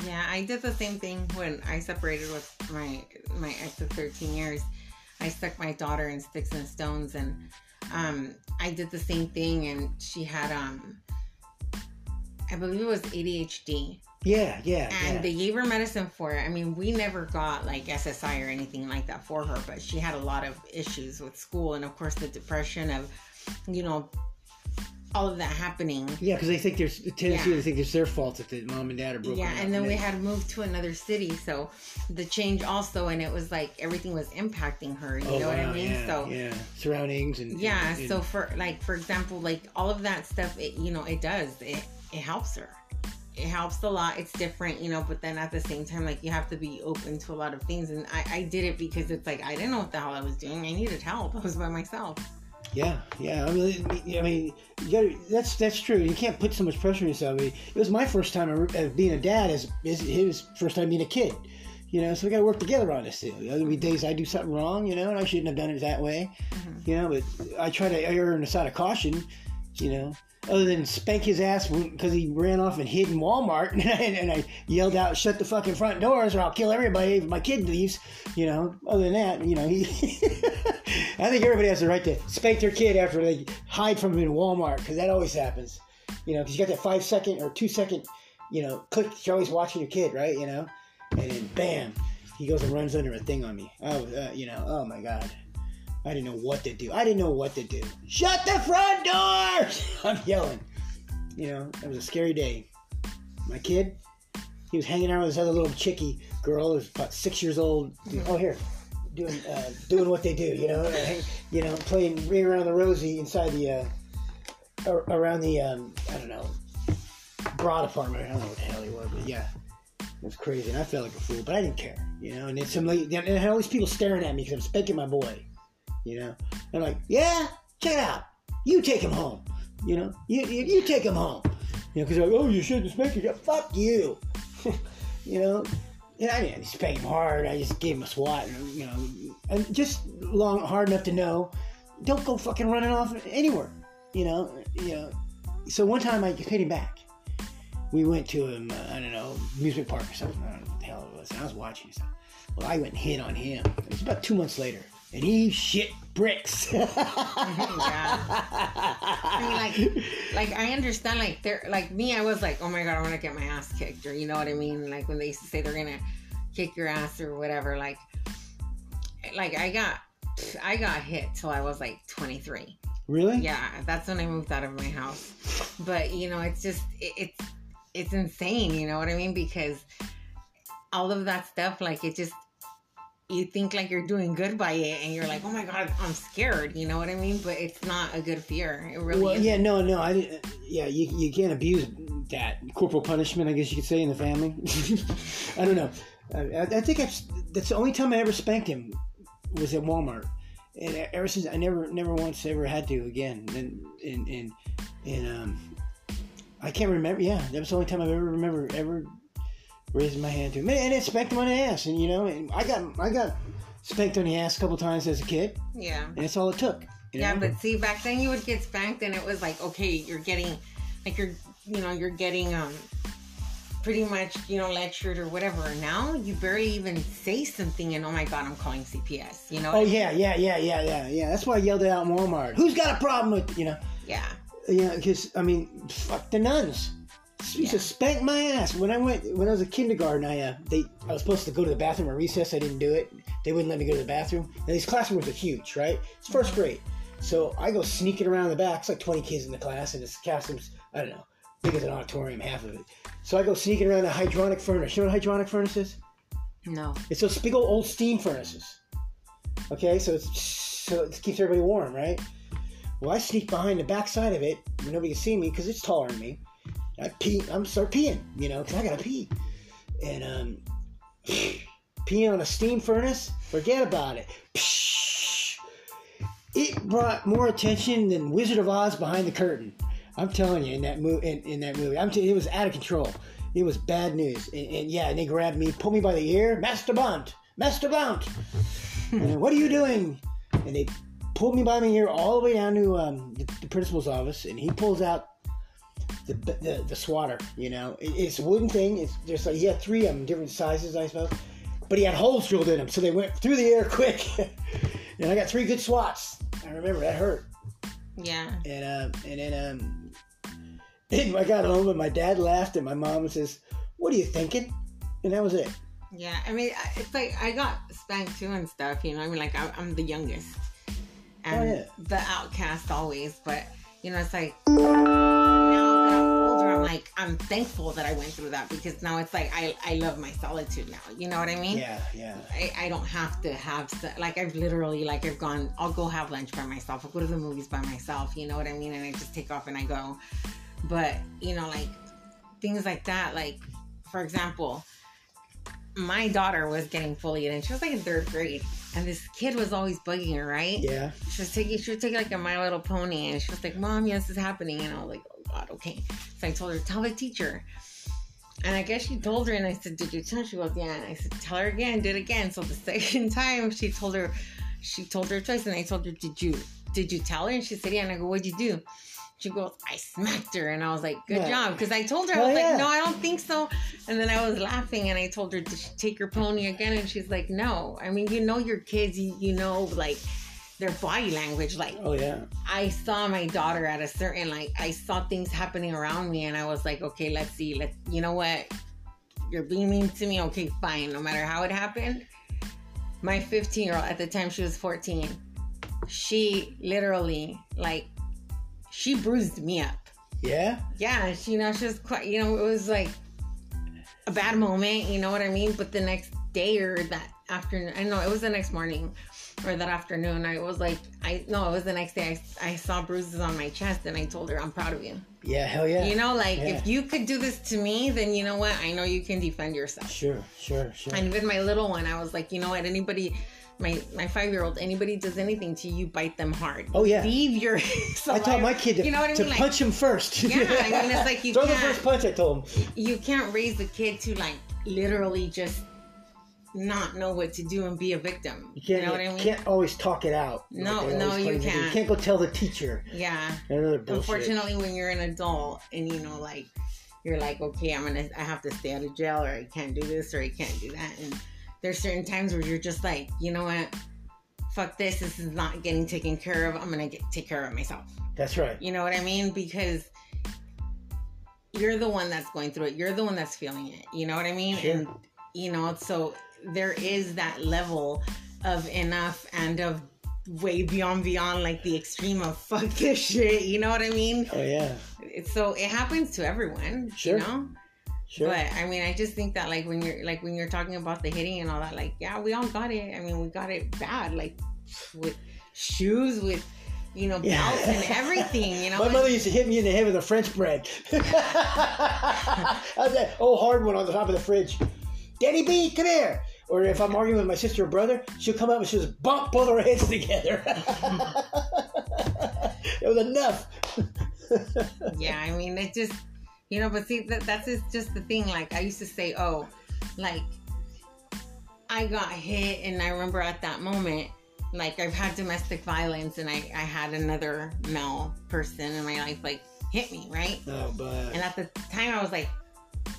S2: Yeah, I did the same thing when I separated with my my ex of 13 years. I stuck my daughter in sticks and stones, and um, I did the same thing. And she had, um, I believe it was ADHD,
S1: yeah, yeah,
S2: and
S1: yeah.
S2: they gave her medicine for it. I mean, we never got like SSI or anything like that for her, but she had a lot of issues with school, and of course the depression of, you know, all of that happening.
S1: yeah, because they think there's a tendency
S2: Yeah.
S1: to think it's their fault if the mom and dad are broken.
S2: Yeah, and then we had moved to another city, so the change also, and it was like everything was impacting her. You
S1: Oh,
S2: know what I mean?
S1: Yeah,
S2: so
S1: yeah, surroundings and
S2: yeah,
S1: and- and-
S2: so for like for example, like all of that stuff, it you know it does it it helps her. It helps a lot. It's different, you know, but then at the same time, like you have to be open to a lot of things. And I, I did it because it's like I didn't know what the hell I was doing. I needed help. <laughs> I was by myself.
S1: Yeah, yeah. I mean, I mean, you gotta, that's that's true. You can't put so much pressure on yourself. I mean, it was my first time of being a dad. As is his first time being a kid. You know, so we got to work together on this too. There'll be days I do something wrong, you know, and I shouldn't have done it that way.
S2: Mhm.
S1: You know, but I try to err on the side of caution. You know, other than spank his ass because he ran off and hid in Walmart, <laughs> and I, and I yelled out, "Shut the fucking front doors, or I'll kill everybody if my kid leaves." You know, other than that, you know, he. <laughs> I think everybody has the right to spank their kid after they hide from him in Walmart because that always happens. You know, because you got that five second or two second, you know, click. You're always watching your kid, right? You know, and then bam, he goes and runs under a thing on me. Oh, uh, you know, oh my god. I didn't know what to do. I didn't know what to do. Shut the front door! <laughs> I'm yelling. You know, it was a scary day. My kid, he was hanging out with this other little chickie girl who's about six years old. Oh, here, doing uh, doing what they do. You know, hang- you know, playing ring around the rosy inside the uh, around the um, I don't know bra department. I don't know what the hell he was, but yeah. It was crazy, and I felt like a fool, but I didn't care, you know. And then some, lady, and I had all these people staring at me because I'm spanking my boy, you know. I'm like, yeah, check it out. You take him home. You know, you you, you take him home. You know, because like, oh, you shouldn't spank him. Yeah, fuck you. <laughs> you know, yeah, I didn't spank him hard. I just gave him a swat. And, you know, and just long hard enough to know, don't go fucking running off anywhere. You know, you know. So one time I hit him back. We went to um, uh, I don't know amusement park or something. I don't know what the hell it was. And I was watching stuff. Well, I went and hit on him. It was about two months later, and he shit bricks.
S2: yeah. <laughs> I mean, like, like I understand, like they're like me. I was like, oh my god, I want to get my ass kicked, or you know what I mean? Like when they used to say they're gonna kick your ass or whatever. Like, like I got, I got hit till I was like 23.
S1: really?
S2: Yeah, that's when I moved out of my house. But you know, it's just it, it's it's insane. You know what I mean? Because all of that stuff, like it just you think like you're doing good by it, and you're like, oh my god, I'm scared. You know what I mean? But it's not a good fear. It really
S1: Well,
S2: is.
S1: yeah, no, no, I didn't. Yeah, you, you can't abuse that corporal punishment. I guess you could say in the family. <laughs> I don't know. I, I think I've, that's the only time I ever spanked him was at Walmart, and ever since I never, never once ever had to again. And and and, and um, I can't remember. Yeah, that was the only time I've ever remember ever raising my hand to him, and it spanked on the ass. And you know, and I got I got spanked on the ass a couple times as a kid,
S2: Yeah.
S1: and that's all it took. You
S2: Yeah, but see, back then you would get spanked, and it was like, okay, you're getting, like you're, you know, you're getting um, pretty much, you know, lectured or whatever. Now you barely even say something, and oh my god, I'm calling CPS. You know?
S1: Oh yeah, yeah, yeah, yeah, yeah, yeah. That's why I yelled it out in Walmart. Who's got a problem with you know?
S2: Yeah.
S1: Yeah, because I mean, fuck the nuns. She used to spank my ass when I went when I was a kindergarten. I uh, they I was supposed to go to the bathroom at recess. I didn't do it. They wouldn't let me go to the bathroom. And these classrooms are huge, right? It's first grade, so I go sneaking around the back. It's like twenty kids in the class, and this classroom's I don't know, big as an auditorium, half of it. So I go sneaking around the hydronic furnace. You know what a hydronic furnace is?
S2: No.
S1: It's those big old, old steam furnaces. Okay, so it's so it keeps everybody warm, right? Well, I sneak behind the back side of it nobody can see me because it's taller than me. I pee. I'm start peeing, you know, because I gotta pee. And um, <sighs> peeing on a steam furnace, forget about it. It brought more attention than Wizard of Oz behind the curtain. I'm telling you, in that movie, in, in that movie, I'm t- it was out of control. It was bad news. And, and yeah, and they grabbed me, pulled me by the ear, Master Blount, Master Blount. what are you doing? And they pulled me by my ear all the way down to um, the, the principal's office, and he pulls out the the, the swatter. You know, it, it's a wooden thing. It's just like he had three of them, different sizes, I suppose. But he had holes drilled in them, so they went through the air quick. <laughs> and I got three good swats. I remember that hurt.
S2: Yeah.
S1: And uh, and then um, <laughs> and I got home and my dad laughed and my mom says, "What are you thinking?" And that was it.
S2: Yeah, I mean, it's like I got spanked too and stuff. You know, I mean, like I, I'm the youngest and
S1: Oh, yeah.
S2: the outcast always. But you know, it's like like I'm thankful that I went through that because now it's like I I love my solitude now. You know what I mean?
S1: Yeah, yeah.
S2: I, I don't have to have like I've literally like I've gone I'll go have lunch by myself I'll go to the movies by myself you know what I mean and I just take off and I go but you know like things like that like for example my daughter was getting bullied and she was like in third grade and this kid was always bugging her right
S1: Yeah.
S2: she was taking she was taking like a My Little Pony and she was like, Mom, yes, this is happening. And I was like, God, okay. So I told her, tell the teacher. And I guess she told her and I said, Did you tell? her?" She goes, Yeah. And I said, Tell her again, did it again. So the <laughs> second time she told her she told her twice and I told her, Did you did you tell her? And she said, Yeah, and I go, What'd you do? She goes, I smacked her. And I was like, Good
S1: Yeah.
S2: job. Because I told her, I
S1: oh,
S2: was
S1: yeah.
S2: like, No, I don't think so. And then I was laughing and I told her, Did she take your pony again? And she's like, No. I mean, you know your kids, you, you know, like their body language. Like,
S1: Oh yeah.
S2: I saw my daughter at a certain, like, I saw things happening around me and I was like, Okay, let's see. Let's, you know what? You're being mean to me. Okay, fine. No matter how it happened. My 15 year old, at the time she was 14, she literally, like, she bruised me up
S1: Yeah.
S2: yeah, she, you know, she was quite, you know, it was like a bad moment, you know what I mean? But the next day or that afternoon, I know it was the next morning or that afternoon, I was like, I, no, it was the next day. I, I saw bruises on my chest and I told her, I'm proud of you.
S1: Yeah. Hell yeah.
S2: You know, like
S1: Yeah.
S2: if you could do this to me, then you know what? I know you can defend yourself.
S1: Sure. Sure. Sure.
S2: And with my little one, I was like, you know what? Anybody, my my five year old, anybody does anything to you, bite them hard.
S1: Oh, yeah.
S2: leave your. <laughs>
S1: I taught my kid to,
S2: you know what I
S1: to
S2: mean? Like,
S1: punch him first.
S2: Yeah, I mean, it's <laughs> like you
S1: throw the first punch. I told him.
S2: you can't raise the kid to like literally just not know what to do and be a victim.
S1: You
S2: You,
S1: can't.
S2: know what I mean?
S1: Can't always talk it out.
S2: No,
S1: they
S2: no, you
S1: claim to do.
S2: can't.
S1: You can't go tell the teacher.
S2: Yeah. Unfortunately, when you're an adult and you know, like, you're like, okay, I'm gonna, I have to stay out of jail, or I can't do this, or I can't do that, and there's certain times where you're just like, you know what, fuck this, this is not getting taken care of. I'm gonna get take care of myself.
S1: That's right.
S2: You know what I mean? Because you're the one that's going through it. You're the one that's feeling it. You know what I mean?
S1: Sure.
S2: And you know, so there is that level of enough and of way beyond beyond like the extreme of fuck this shit. You know what I mean?
S1: Oh yeah.
S2: So it happens to everyone.
S1: Sure.
S2: You know?
S1: Sure.
S2: But I mean, I just think that like when you're like when you're talking about the hitting and all that, like yeah, we all got it. I mean, we got it bad, like with shoes, with you know
S1: Yeah.
S2: belts and everything. You <laughs> know,
S1: My mother used to hit me in the head with a French bread. <laughs> How's that old hard one on the top of the fridge? Daddy B, come here. Or if I'm arguing with my sister or brother, she'll come up and she'll just bump both our heads together. <laughs> it was enough. <laughs>
S2: yeah, I mean, it just, you know, but see, that, that's just, just the thing. Like, I used to say, oh, like, I got hit, and I remember at that moment, like, I've had domestic violence, and I, I had another male person in my life, like, hit me, right?
S1: Oh, but
S2: And at the time, I was like,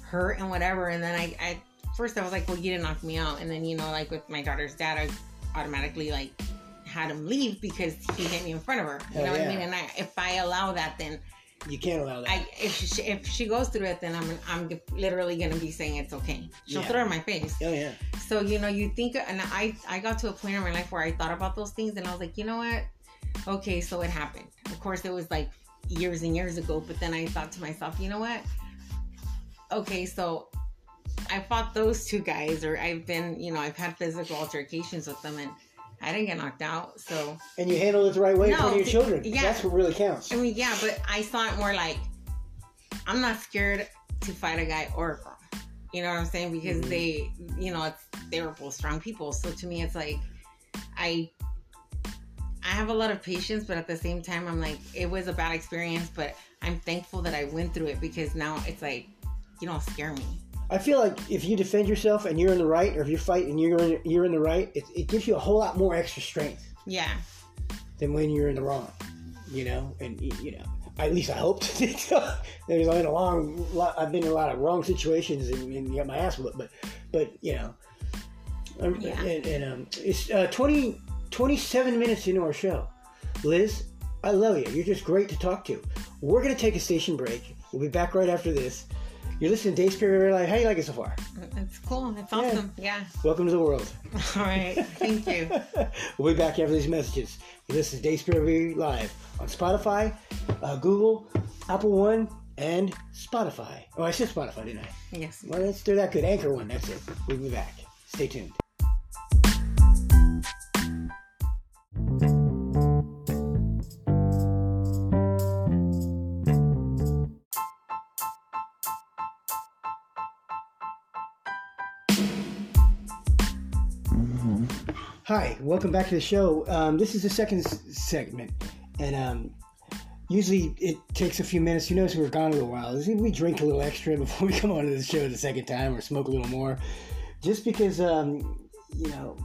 S2: hurt and whatever. And then I, I, first, I was like, well, you didn't knock me out. And then, you know, like with my daughter's dad, I automatically, like, had him leave because he hit me in front of her. You
S1: Hell
S2: know what. I mean? And I, if I allow that, then
S1: you can't allow that.
S2: I if she, if she goes through it, then I'm I'm literally gonna be saying it's okay. She'll
S1: Yeah.
S2: throw it in my face.
S1: oh yeah.
S2: So you know, you think, and I I got to a point in my life where I thought about those things, and I was like, you know what? Okay, so it happened. Of course, it was like years and years ago, but then I thought to myself, you know what? Okay, so I fought those two guys, or I've been, you know, I've had physical altercations with them, and I didn't get knocked out. So
S1: And you handled it the right way
S2: No,
S1: of your children.
S2: yeah.
S1: That's what really counts.
S2: I mean, yeah, but I saw it more like I'm not scared to fight a guy or a girl. You know what I'm saying? Because
S1: Mhm.
S2: they, you know, it's they were both strong people. So to me, it's like I I have a lot of patience, but at the same time, I'm like, it was a bad experience, but I'm thankful that I went through it because now it's like, you don't scare me.
S1: I feel like if you defend yourself and you're in the right, or if you fight and you're in, you're in the right, it, it gives you a whole lot more extra strength
S2: Yeah.
S1: than when you're in the wrong. You know, and you know, at least I hope. <laughs> There's been a long, lot, I've been in a lot of wrong situations and, and got my ass whooped, but but you know, um,
S2: Yeah.
S1: and, and um, it's uh, 20, 27 minutes into our show. Liz, I love you. You're just great to talk to. We're gonna take a station break. We'll be back right after this. You're listening to Dave Sprayberry Live. How you like it so far?
S2: It's cool. It's awesome. Yeah.
S1: Welcome to the world. <laughs>
S2: All right. Thank you. <laughs>
S1: we'll be back after these messages. You listen to Dave Sprayberry Live on Spotify, uh, Google, Apple One, and Spotify. Oh, I said Spotify, didn't I?
S2: Yes.
S1: Well, that's, they're that good. Anchor One, that's it. We'll be back. Stay tuned. Hi, welcome back to the show. Um, this is the second segment, and um, usually it takes a few minutes. You notice we're gone a little while. We drink a little extra <laughs> before we come on to the show the second time, or smoke a little more, just because um, you know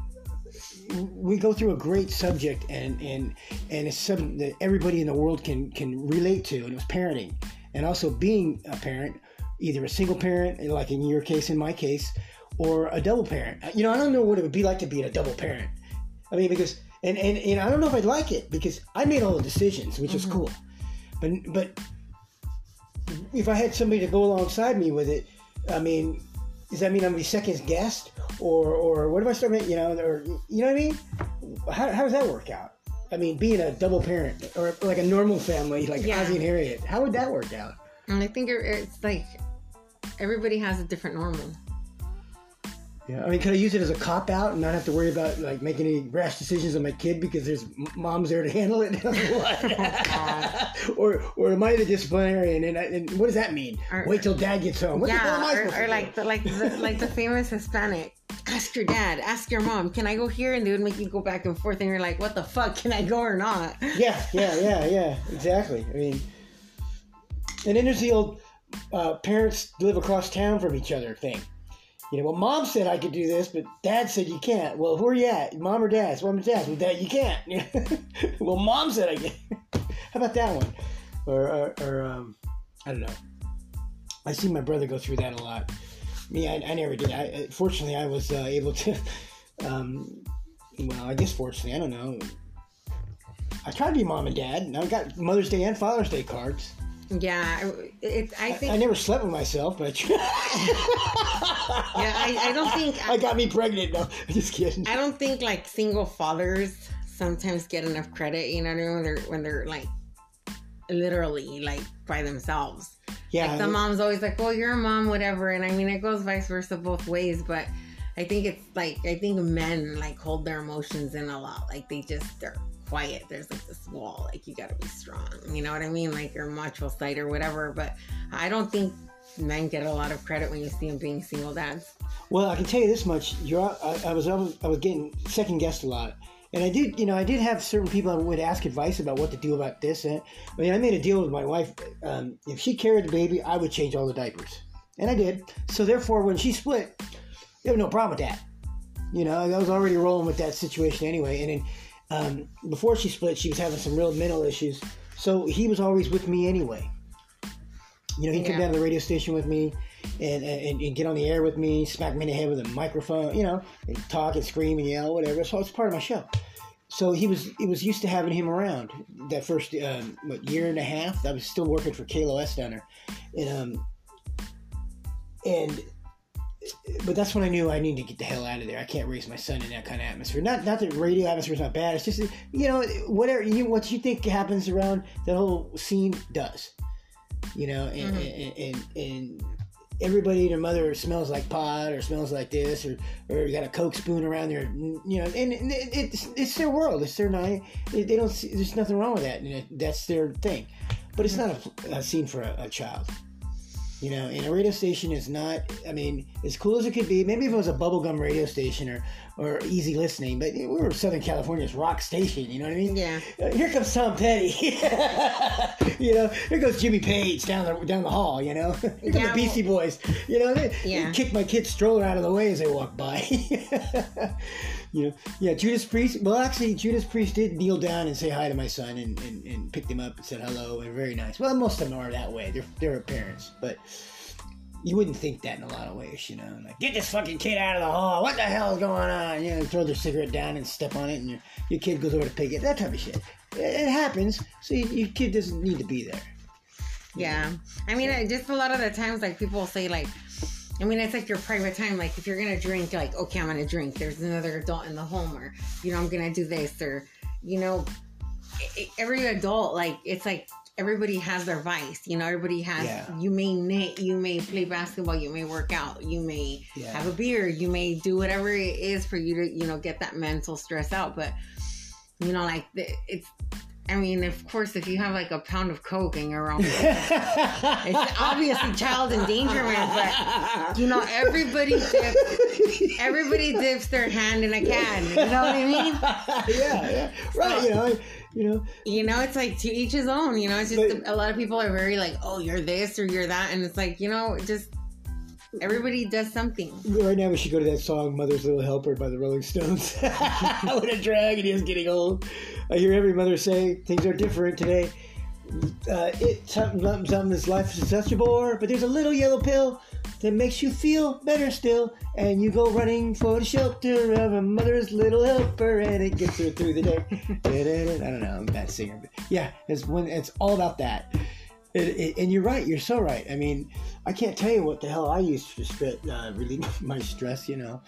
S1: we go through a great subject, and and and it's something that everybody in the world can can relate to, and it was parenting, and also being a parent, either a single parent, like in your case, in my case, or a double parent. You know, I don't know what it would be like to be a double parent. I mean, because and and, and I don't know if I'd like it because I made all the decisions, which is mm-hmm. cool. But but if I had somebody to go alongside me with it, I mean, does that mean I'm gonna be second guest, or or what if I start making, you know, or you know what I mean? How, how does that work out? I mean, being a double parent or like a normal family, like
S2: Yeah.
S1: Ozzie and Harriet, how would that work out?
S2: And I think it's like everybody has a different normal.
S1: Yeah, I mean, could I use it as a cop out and not have to worry about like making any rash decisions on my kid because there's m- moms there to handle it? <laughs> What? <laughs> or or am I the disciplinarian? And, I, and what does that mean?
S2: Or-
S1: Wait till dad gets home. What the hell am I
S2: Yeah,
S1: supposed
S2: or, or
S1: to
S2: like
S1: do?
S2: the like the like the famous Hispanic. Ask your dad, ask your mom, can I go here? And they would make you go back and forth, and you're like, what the fuck? Can I go or not?
S1: Yeah, yeah, yeah, yeah. Exactly. I mean, and then there's the old uh, parents live across town from each other thing. You know, well, mom said I could do this, but dad said you can't. Well, who are you at? Mom or dad? It's mom or dad. Well, dad, you can't. <laughs> well, mom said I can. <laughs> How about that one? Or, or, or um, I don't know. I see my brother go through that a lot. Me, I, I never did. I, fortunately, I was uh, able to. <laughs> Um, well, I guess fortunately, I don't know. I tried to be mom and dad, and I got Mother's Day and Father's Day cards.
S2: Yeah, it, I
S1: I,
S2: think.
S1: I never slept with myself, but I <laughs>
S2: yeah, I, I don't think.
S1: I got me pregnant. No, just kidding.
S2: I don't think like single fathers sometimes get enough credit. You know I? When they're when they're like literally like by themselves.
S1: Yeah,
S2: Like the mom's always like, "Well, you're a mom, whatever." And I mean, it goes vice versa both ways. But I think it's like I think men like hold their emotions in a lot. Like they just they're quiet. There's like this wall. Like you got to be strong. You know what I mean? Like your macho side or whatever. But I don't think men get a lot of credit when you see them being single dads.
S1: Well, I can tell you this much: you're. I, I was. I was. Getting second guessed a lot, and I did. You know, I did have certain people I would ask advice about what to do about this. And I mean, I made a deal with my wife. Um, if she carried the baby, I would change all the diapers, and I did. So therefore, when she split, there was no problem with that. You know, I was already rolling with that situation anyway. And then um, before she split, she was having some real mental issues. So he was always with me anyway. You know, he'd come down to the radio station with me and, and, and get on the air with me, smack me in the head with a microphone, you know, and talk and scream and yell, whatever. So it's part of my show. So he was he was used to having him around that first um, what, year and a half. I was still working for KLOS down there, and um, and but that's when I knew I need to get the hell out of there. I can't raise my son in that kind of atmosphere. Not not that radio atmosphere is not bad. It's just you know whatever you what you think happens around that whole scene does. You know, and mm-hmm. and, and and everybody and their mother smells like pot or smells like this or or you got a coke spoon around there. You know, and, it, it's it's their world. It's their night. They don't. See, there's nothing wrong with that. And it, that's their thing. But it's mm-hmm. not a, a scene for a, a child. You know, and a radio station is not. I mean, as cool as it could be. Maybe if it was a bubblegum radio station or or easy listening, but we were Southern California's rock station. You know what I mean?
S2: Yeah.
S1: Uh, here comes Tom Petty. <laughs> you know, here goes Jimmy Page down the down the hall. You know, <laughs> here come
S2: Yeah,
S1: the Beastie Boys. You know, they,
S2: Yeah.
S1: they kick my kid's stroller out of the way as they walk by. <laughs> you know, yeah. Judas Priest. Well, actually, Judas Priest did kneel down and say hi to my son and, and, and picked him up and said hello and very nice. Well, most of them are that way. They're they're parents, but you wouldn't think that in a lot of ways, you know. Like, get this fucking kid out of the hall. What the hell is going on? You know, throw their cigarette down and step on it, and your, your kid goes over to pick it. That type of shit. It, it happens. So you, your kid doesn't need to be there.
S2: Yeah. I mean, I just a lot of the times, like people say, like, I mean, it's like your private time. Like, if you're gonna drink, like, okay, I'm gonna drink. There's another adult in the home, or you know, I'm gonna do this, or you know, every adult, like, it's like everybody has their vice. You know, everybody has.
S1: Yeah.
S2: You may knit, you may play basketball, you may work out, you may
S1: Yeah.
S2: have a beer, you may do whatever it is for you to, you know, get that mental stress out. But you know, like it's. I mean, of course, if you have like a pound of coke and you're around it's <laughs> obviously child endangerment, but you know, everybody dips, everybody dips their hand in a can. You know what I mean? <laughs>
S1: yeah, yeah, right. You know, you know.
S2: You know, it's like to each his own. You know, it's just
S1: But-
S2: a lot of people are very like, oh, you're this or you're that, and it's like, you know, just everybody does something.
S1: Right now, we should go to that song "Mother's Little Helper" by the Rolling Stones. <laughs> what a drag it is getting old. I hear every mother say things are different today. Uh, it something, something, something this life is such a bore, but there's a little yellow pill that makes you feel better still, and you go running for the shelter of a mother's little helper, and it gets her through the day. <laughs> I don't know, I'm a bad singer, but yeah, it's when it's all about that. It, it, and you're right. You're so right. I mean, I can't tell you what the hell I use to stre- uh, relieve <laughs> my stress. You know,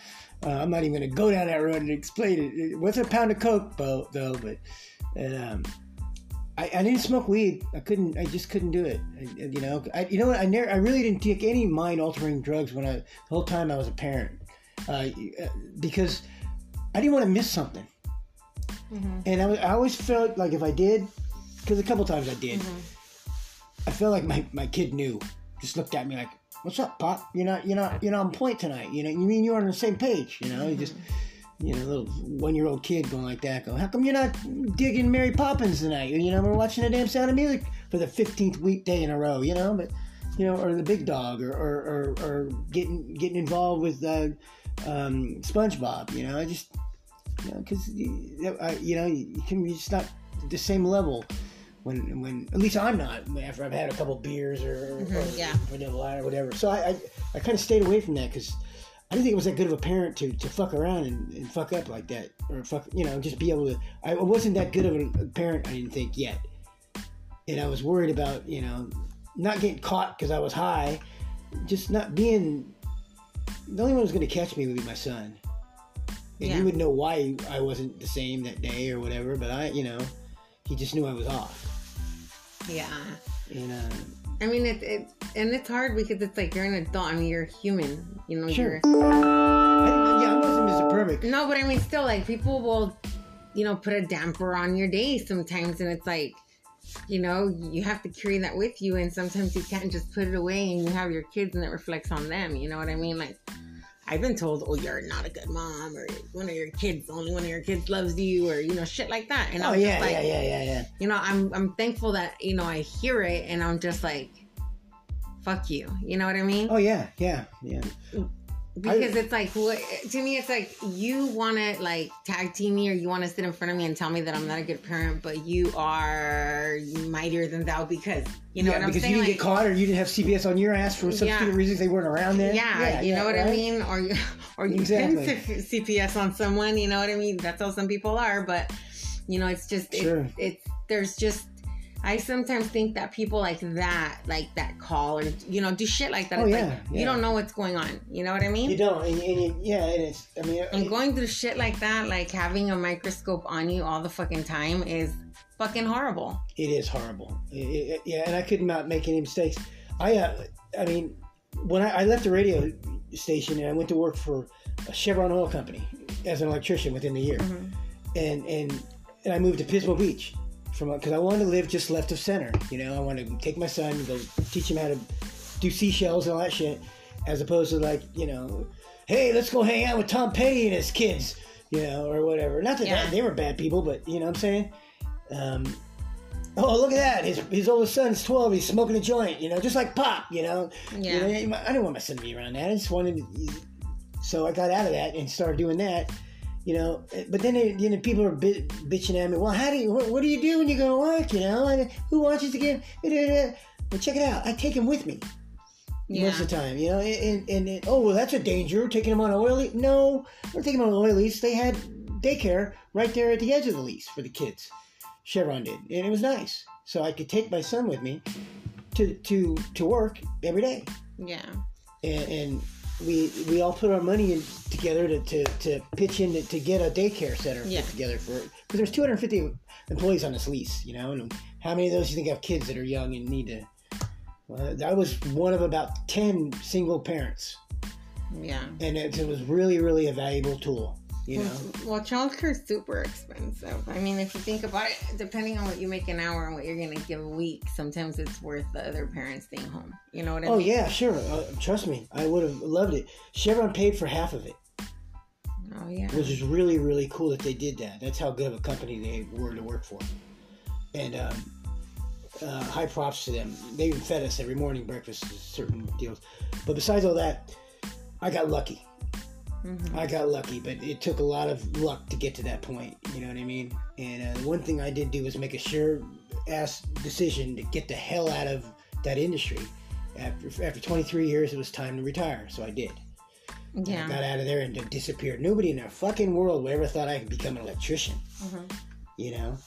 S1: uh, I'm not even going to go down that road and explain it. What's a pound of coke, though but um, I, I didn't smoke weed. I couldn't. I just couldn't do it. I, you know. I, you know what? I never. I really didn't take any mind altering drugs when I the whole time I was a parent, uh, because I didn't want to miss something. Mm-hmm. And I, was- I always felt like if I did, because a couple times I did. Mm-hmm. I felt like my, my kid knew. Just looked at me like, "What's up, pop? You're not you're not you're not on point tonight. You know, you mean you're on the same page? You know, you just mm-hmm. You know, a little one year old kid going like that. Going, how come you're not digging Mary Poppins tonight? You know, we're watching the damn Sound of Music for the fifteenth weekday in a row. You know, but you know, or the Big Dog, or or, or, or getting getting involved with uh, um, SpongeBob. You know, I just you know because you know you can you're just not the same level when when at least I'm not after I've had a couple beers or, or
S2: yeah.
S1: vanilla or whatever. So I I, I kind of stayed away from that because I didn't think it was that good of a parent to, to fuck around and, and fuck up like that or fuck you know just be able to. I wasn't that good of a parent. I didn't think yet, and I was worried about you know not getting caught because I was high, just not being. The only one who's going to catch me would be my son. And
S2: Yeah.
S1: he would know why I wasn't the same that day or whatever, but I, you know, he just knew I was off.
S2: Yeah.
S1: And uh,
S2: I mean, it, it and it's hard because it's like you're an adult. I mean, you're human. You know,
S1: Sure.
S2: you're
S1: I, yeah, I wasn't Mr. Perfect.
S2: no, but I mean, still, like people will, you know, put a damper on your day sometimes, and it's like, you know, you have to carry that with you, and sometimes you can't just put it away, and you have your kids, and it reflects on them. You know what I mean? Like, I've been told, oh, you're not a good mom, or one of your kids, only one of your kids loves you, or you know, shit like that. And
S1: Oh
S2: I'm
S1: yeah,
S2: just like,
S1: yeah, yeah, yeah, yeah.
S2: you know, I'm I'm thankful that you know I hear it, and I'm just like, fuck you. You know what I mean?
S1: Oh yeah, yeah, yeah.
S2: Because it's like what to me it's like you want to like tag team me or you want to sit in front of me and tell me that i'm not a good parent but you are mightier than thou because you know
S1: yeah,
S2: what i'm
S1: because
S2: saying
S1: you didn't
S2: like,
S1: get caught or you didn't have CPS on your ass for some
S2: Yeah.
S1: stupid reasons they weren't around there.
S2: yeah, you know what i mean or you or you
S1: Exactly.
S2: pin C- cps on someone you know what i mean that's how some people are but you know it's just it- it's there's just I sometimes think that people like that, like that call or you know, do shit like that.
S1: Oh,
S2: it's
S1: yeah,
S2: like
S1: yeah.
S2: you don't know what's going on. You know what I mean?
S1: You don't, and, and you, yeah, and it's. I mean,
S2: And going through shit like that, like having a microscope on you all the fucking time is fucking horrible.
S1: it is horrible. It- it- yeah, and I could not make any mistakes. I, uh, I mean, when I, I left the radio station and I went to work for a Chevron oil company as an electrician within the year, and and and I moved to Pismo Beach from because I wanted to live just left of center. You know, I wanted to take my son, and go teach him how to do seashells and all that shit, as opposed to like you know, hey, let's go hang out with Tom Petty and his kids, you know, or whatever. Not that,
S2: Yeah.
S1: that they were bad people, but you know what I'm saying. Um, oh, look at that! His his oldest son's 12. He's smoking a joint, you know, just like Pop, you know.
S2: Yeah.
S1: You know, I didn't want my son to be around that. I just wanted, to, so I got out of that and started doing that. You know, but then it, you know people are bi- bitching at me. Well, how do you? What, what do you do when you go to work? You know, and who watches the game? Well, check it out. I take him with me
S2: Yeah.
S1: most of the time. You know, and, and, and oh well, that's a danger taking them on an oil lease. No, we're taking them on an oil lease. They had daycare right there at the edge of the lease for the kids. Chevron did, and it was nice. So I could take my son with me to to to work every day
S2: Yeah.
S1: and, and we we all put our money in together to, to, to pitch in to, to get a daycare center
S2: Yeah.
S1: together for because there's 250 employees on this lease, you know, and how many of those you think have kids that are young and need to? Well, I was one of about 10 single parents,
S2: Yeah.
S1: and it, it was really really a valuable tool, you know.
S2: Well, childcare is super expensive. I mean, if you think about it, depending on what you make an hour and what you're going to give a week, sometimes it's worth the other parent staying home. You know what I
S1: Oh
S2: mean?
S1: Oh, yeah, sure. Uh, trust me, I would have loved it. Chevron paid for half of it.
S2: Oh, yeah.
S1: which is really really cool that they did that. That's how good of a company they were to work for, and um, uh, high props to them. They even fed us every morning breakfast, certain deals. But besides all that, I got lucky.
S2: Mhm.
S1: I got lucky, but it took a lot of luck to get to that point. You know what I mean? And uh, one thing I did do was make a sure ass decision to get the hell out of that industry. After after 23 years, it was time to retire, so I did. I
S2: Yeah.
S1: got out of there and disappeared. Nobody in the fucking world would ever thought I could become an electrician.
S2: Mhm.
S1: You know?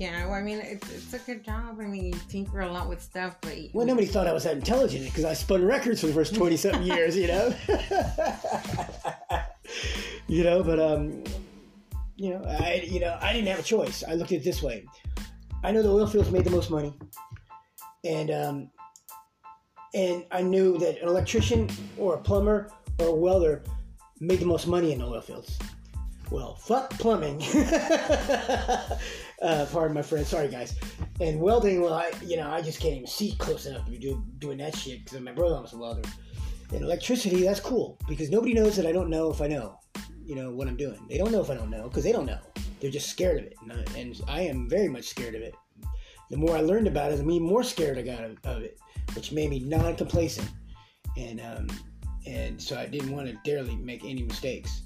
S2: Yeah. Well, I mean, it's, it's a good job. I mean, you tinker a lot with stuff, but you-
S1: Well, nobody thought I was that intelligent because I spun records for the first twenty something <laughs> years. You know? <laughs> you know, but um, you know, I you know I didn't have a choice. I looked at it this way. I know the oil fields made the most money, and um, and I knew that an electrician or a plumber or a welder made the most money in the oil fields. Well, fuck plumbing. <laughs> uh, pardon my friend. Sorry, guys. And welding, well, I you know I just can't even see close enough to be do, doing that shit because my brother was a welder. And electricity, that's cool because nobody knows that I don't know if I know, you know, what I'm doing. They don't know if I don't know because they don't know. They're just scared of it, and I, and I am very much scared of it. The more I learned about it, the more scared I got of, of it, which made me non-complacent, and um, and so I didn't want to darely make any mistakes,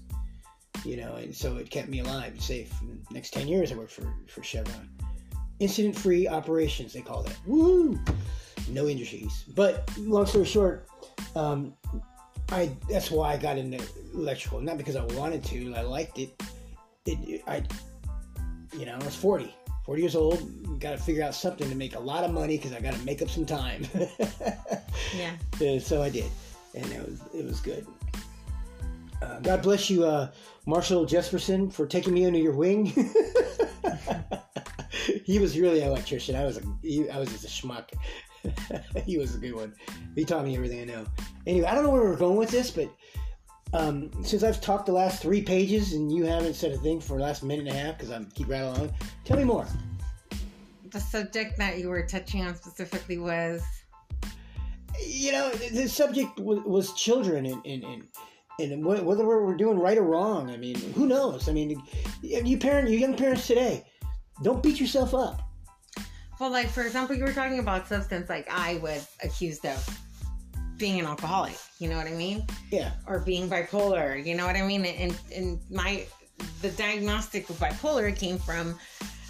S1: you know, and so it kept me alive and safe. And next ten years, I worked for for Chevron. Incident-free operations, they call that. Woo! No injuries. But long story short, um, I that's why I got into electrical. Not because I wanted to. I liked it. It, I, you know, I was 40, 40 years old. Got to figure out something to make a lot of money because I got to make up some time. <laughs>
S2: yeah.
S1: And so I did, and it was it was good. Uh, God bless you, uh, Marshall Jefferson for taking me under your wing. <laughs> he was really an electrician. I was a, he, I was just a schmuck. <laughs> he was a good one. He taught me everything I know. Anyway, I don't know where we're going with this, but um, since I've talked the last three pages and you haven't said a thing for the last minute and a half because I'm keep rattling on, tell me more.
S2: The subject that you were touching on specifically was
S1: you know, the subject was, children and, and, and, and whether we're doing right or wrong. I mean, who knows? I mean, you parent, you young parents today, don't beat yourself up.
S2: Well, like for example, you were talking about substance. Like I was accused of being an alcoholic. You know what I mean?
S1: Yeah.
S2: Or being bipolar. You know what I mean? And and my the diagnostic of bipolar came from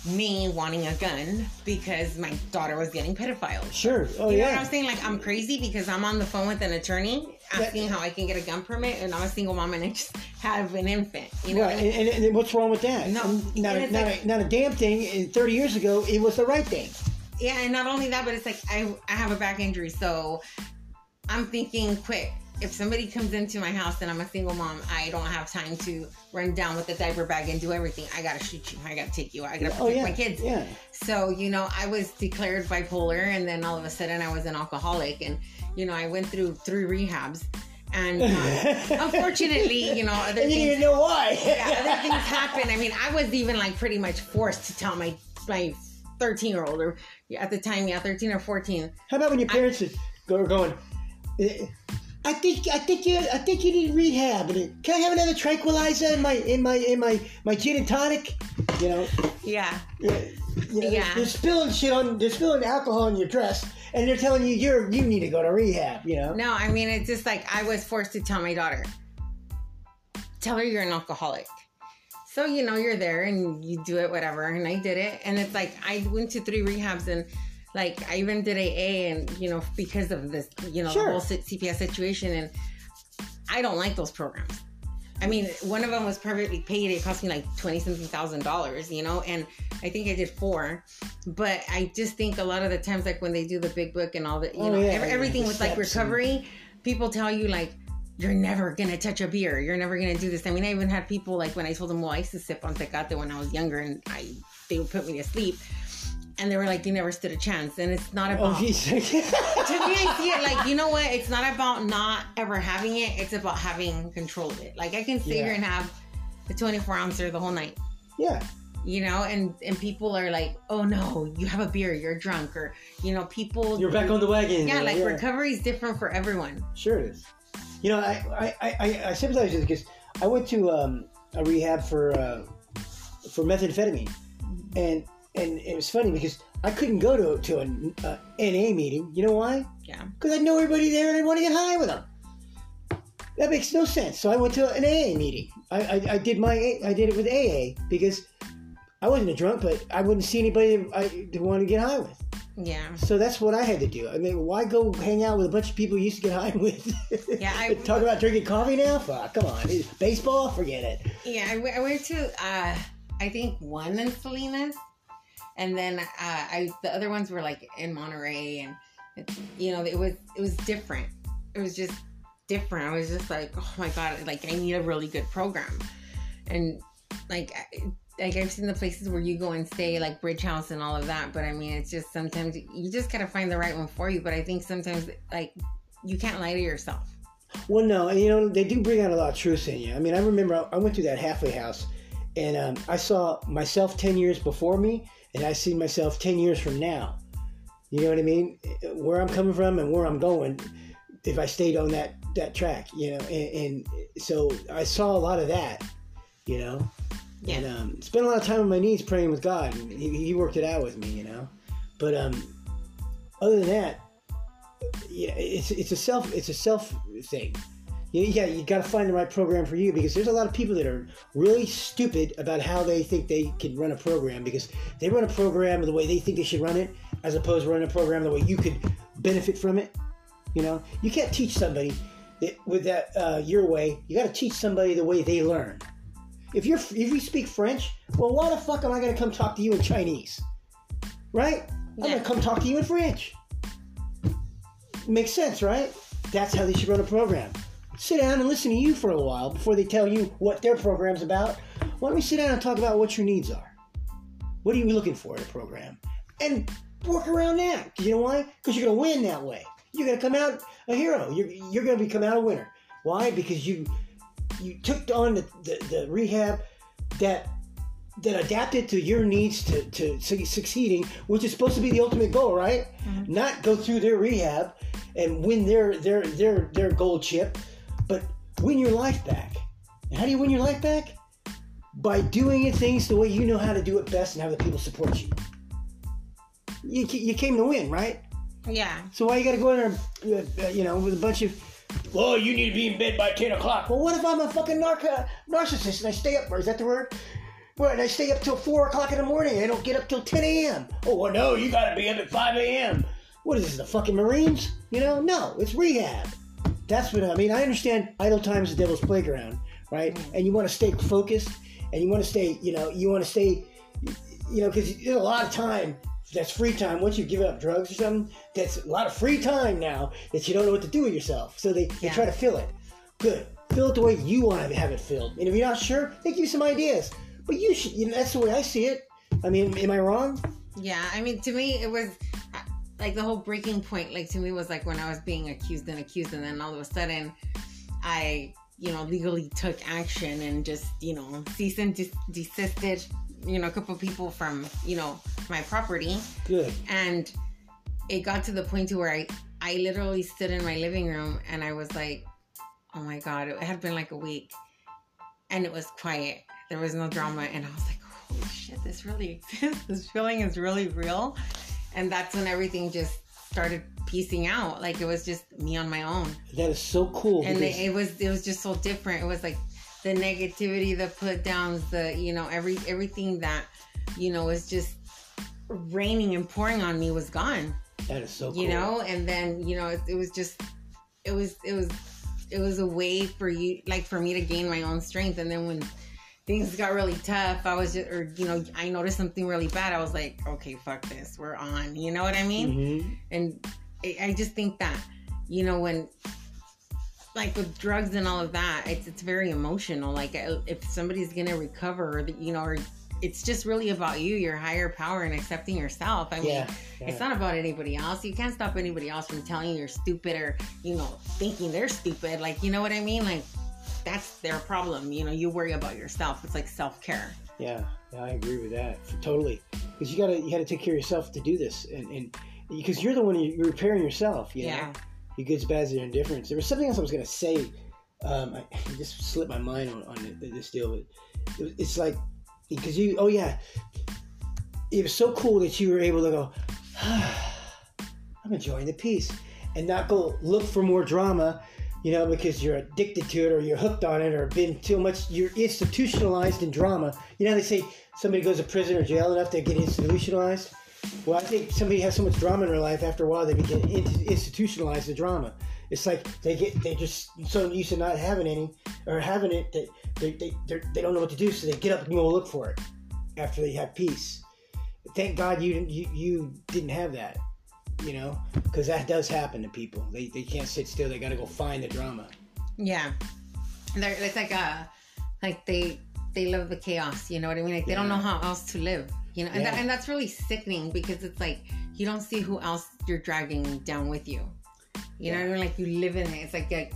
S2: me wanting a gun because my daughter was getting pedophiled.
S1: Sure. Oh,
S2: you know
S1: yeah.
S2: what I'm saying? Like I'm crazy because I'm on the phone with an attorney asking how I can get a gun permit, and I'm a single mom and I just have an infant. You know,
S1: Right, and, and, and what's wrong with that?
S2: No,
S1: not, a, not,
S2: like-
S1: a, not a damn thing. And 30 years ago, it was the right thing.
S2: Yeah, and not only that, but it's like I I have a back injury, so I'm thinking quick. If somebody comes into my house and I'm a single mom, I don't have time to run down with the diaper bag and do everything. I gotta shoot you. I gotta take you. I gotta protect
S1: Oh, yeah.
S2: my kids.
S1: Yeah.
S2: So, you know, I was declared bipolar and then all of a sudden I was an alcoholic and, you know, I went through three rehabs and uh, <laughs> unfortunately, you know, other
S1: and you didn't
S2: things,
S1: even know why. <laughs>
S2: yeah, other things happened. I mean, I was even like pretty much forced to tell my, my 13 year old or at the time, yeah, 13 or 14.
S1: How about when your parents go going. "Eh, I think I think you I think you need rehab. Can I have another tranquilizer in my in my in my my gin and tonic? You know,
S2: Yeah.
S1: yeah, you know,
S2: Yeah.
S1: they're spilling shit on they're spilling alcohol on your dress, and they're telling you you're you need to go to rehab. You know,
S2: No, I mean it's just like I was forced to tell my daughter, tell her you're an alcoholic. So you know you're there and you do it, whatever. And I did it, and it's like I went to three rehabs and. Like I even did AA, and you know because of this, you know
S1: Sure.
S2: the whole CPS situation, and I don't like those programs. I mean, one of them was privately paid. It cost me like twenty something thousand dollars, you know, and I think I did four. But I just think a lot of the times, like when they do the big book and all the, you
S1: Oh,
S2: know,
S1: yeah, yeah,
S2: everything with like recovery, people tell you like you're never gonna touch a beer. You're never gonna do this. I mean, I even had people like when I told them, well, I used to sip on Tecate when I was younger, and I they would put me to sleep, and they were like, you never stood a chance. And it's not about
S1: oh, <laughs>
S2: to me, I see it like you know what? It's not about not ever having it. It's about having control of it. Like I can sit
S1: Yeah.
S2: here and have the 24 ouncer the whole night,
S1: yeah,
S2: you know, and and people are like, oh no, you have a beer, you're drunk, or you know, people.
S1: you're back on the wagon.
S2: Yeah, like
S1: yeah.
S2: recovery is different for everyone.
S1: Sure it is. You know, I I, I, I sympathize with it because I went to um, a rehab for uh, for methamphetamine, and and it was funny because I couldn't go to to an uh, NA meeting. You know why?
S2: Yeah.
S1: Because I know everybody there and I want to get high with them. That makes no sense. So I went to an AA meeting. I, I, I did my I did it with AA because I wasn't a drunk, but I wouldn't see anybody that I to want to get high with.
S2: Yeah.
S1: So that's what I had to do. I mean, why go hang out with a bunch of people you used to get high <laughs> with?
S2: Yeah, I- <laughs>
S1: talk about drinking coffee now. Fuck, come on, baseball, forget it.
S2: Yeah, I went to uh I think one in Salinas, and then uh, I the other ones were like in Monterey, and it, you know it was it was different. It was just different. I was just like, oh my god, like I need a really good program, and like. I, like I've seen the places where you go and stay, like Bridge House and all of that. But I mean, it's just sometimes you just gotta find the right one for you. But I think sometimes like you can't lie to yourself.
S1: Well, no, and you know they do bring out a lot of truth in you. I mean, I remember I, went through that halfway house, and um, I saw myself ten years before me, and I see myself ten years from now. You know what I mean? Where I'm coming from and where I'm going, if I stayed on that that track, you know, and, and so I saw a lot of that, you know.
S2: Yeah.
S1: And um, spent a lot of time on my knees praying with God. And he, he worked it out with me, you know. But um, other than that, yeah, it's it's a self it's a self thing. You, yeah, you got to find the right program for you because there's a lot of people that are really stupid about how they think they can run a program because they run a program the way they think they should run it, as opposed to running a program the way you could benefit from it. You know, you can't teach somebody that, with that uh, your way. You got to teach somebody the way they learn. If you're if you speak French, well, why the fuck am I going to come talk to you in Chinese? Right? I'm going to come talk to you in French. Makes sense, right? That's how they should run a program. Sit down and listen to you for a while before they tell you what their program's about. Why don't we sit down and talk about what your needs are? What are you looking for in a program? And work around that. You know why? Because you're going to win that way. You're going to come out a hero. You're, you're going to become out a winner. Why? Because you you took on the, the, the rehab that that adapted to your needs to, to su- succeeding, which is supposed to be the ultimate goal, right? Mm-hmm. Not go through their rehab and win their their their their gold chip, win your life back. And how do you win your life back? By doing things the way you know how to do it best and have the people support you. You, you came to win, right?
S2: Yeah.
S1: So why you got to go in there, uh, you know, with a bunch of, well, you need to be in bed by 10 o'clock. Well, what if I'm a fucking narco- narcissist and I stay up, or is that the word? Well, and I stay up till 4 o'clock in the morning and I don't get up till 10 a.m. Oh, well, no, you got to be up at 5 a.m. What is this, the fucking Marines? You know, no, it's rehab. That's what I mean. I understand idle time is the devil's playground, right? Mm. And you want to stay focused and you want to stay, you know, you want to stay, you know, because there's a lot of time that's free time. Once you give up drugs or something, that's a lot of free time now that you don't know what to do with yourself. So they, they try to fill it. Good. Fill it the way you want to have it filled. And if you're not sure, they give you some ideas. But you should, you know, that's the way I see it. I mean, am I wrong?
S2: Yeah, I mean, to me, it was like the whole breaking point. Like to me, was like when I was being accused and accused, and then all of a sudden, I, you know, legally took action and just, you know, cease and des- desisted, you know, a couple people from, you know, my property,
S1: Good.
S2: and it got to the point to where I, I literally stood in my living room and I was like, oh my God, it had been like a week and it was quiet. There was no drama. And I was like, holy shit, this really exists. This feeling is really real. And that's when everything just started piecing out. Like it was just me on my own.
S1: That is so cool.
S2: And
S1: because-
S2: it, it was it was just so different. It was like the negativity, the put downs, the you know, every everything that, you know, was just raining and pouring on me was gone
S1: that is so cool.
S2: you know and then you know it, it was just it was it was it was a way for you like for me to gain my own strength and then when things got really tough i was just or you know i noticed something really bad i was like okay fuck this we're on you know what i mean
S1: Mhm.
S2: and I, I just think that you know when like with drugs and all of that it's it's very emotional like uh, if somebody's gonna recover you know or it's just really about you your higher power and accepting yourself i mean
S1: Yeah. yeah.
S2: it's not about anybody else. You can't stop anybody else from telling you you're stupid or, you know, thinking they're stupid. Like, you know what I mean? Like, that's their problem. You know, you worry about yourself. It's like self care.
S1: Yeah, yeah, I agree with that totally. Because you gotta you gotta take care of yourself to do this, and and because you're the one you're repairing yourself. You know?
S2: Yeah.
S1: Your goods, bads, and indifference. There was something else I was gonna say. Um, I it just slipped my mind on, on this deal, but it, it's like because you. Oh yeah, it was so cool that you were able to go. <sighs> I'm enjoying the piece, and not go look for more drama. You know, because you're addicted to it, or you're hooked on it, or been too much. You're institutionalized in drama. You know, they say somebody goes to prison or jail enough, they get institutionalized. Well, I think somebody has so much drama in their life. After a while, they begin to institutionalize the drama. It's like they get they just so used to not having any or having it that they they they're, they don't know what to do, so they get up and go look for it after they have peace. Thank God you you, you didn't have that, you know, because that does happen to people. They they can't sit still. They got to go find the drama.
S2: Yeah. They're, it's like a, like they, they love the chaos. You know what I mean? Like they don't know how else to live. You know, and, that, and that's really sickening because it's like you don't see who else you're dragging down with you. You know what I mean? Like you live in it. It's like, like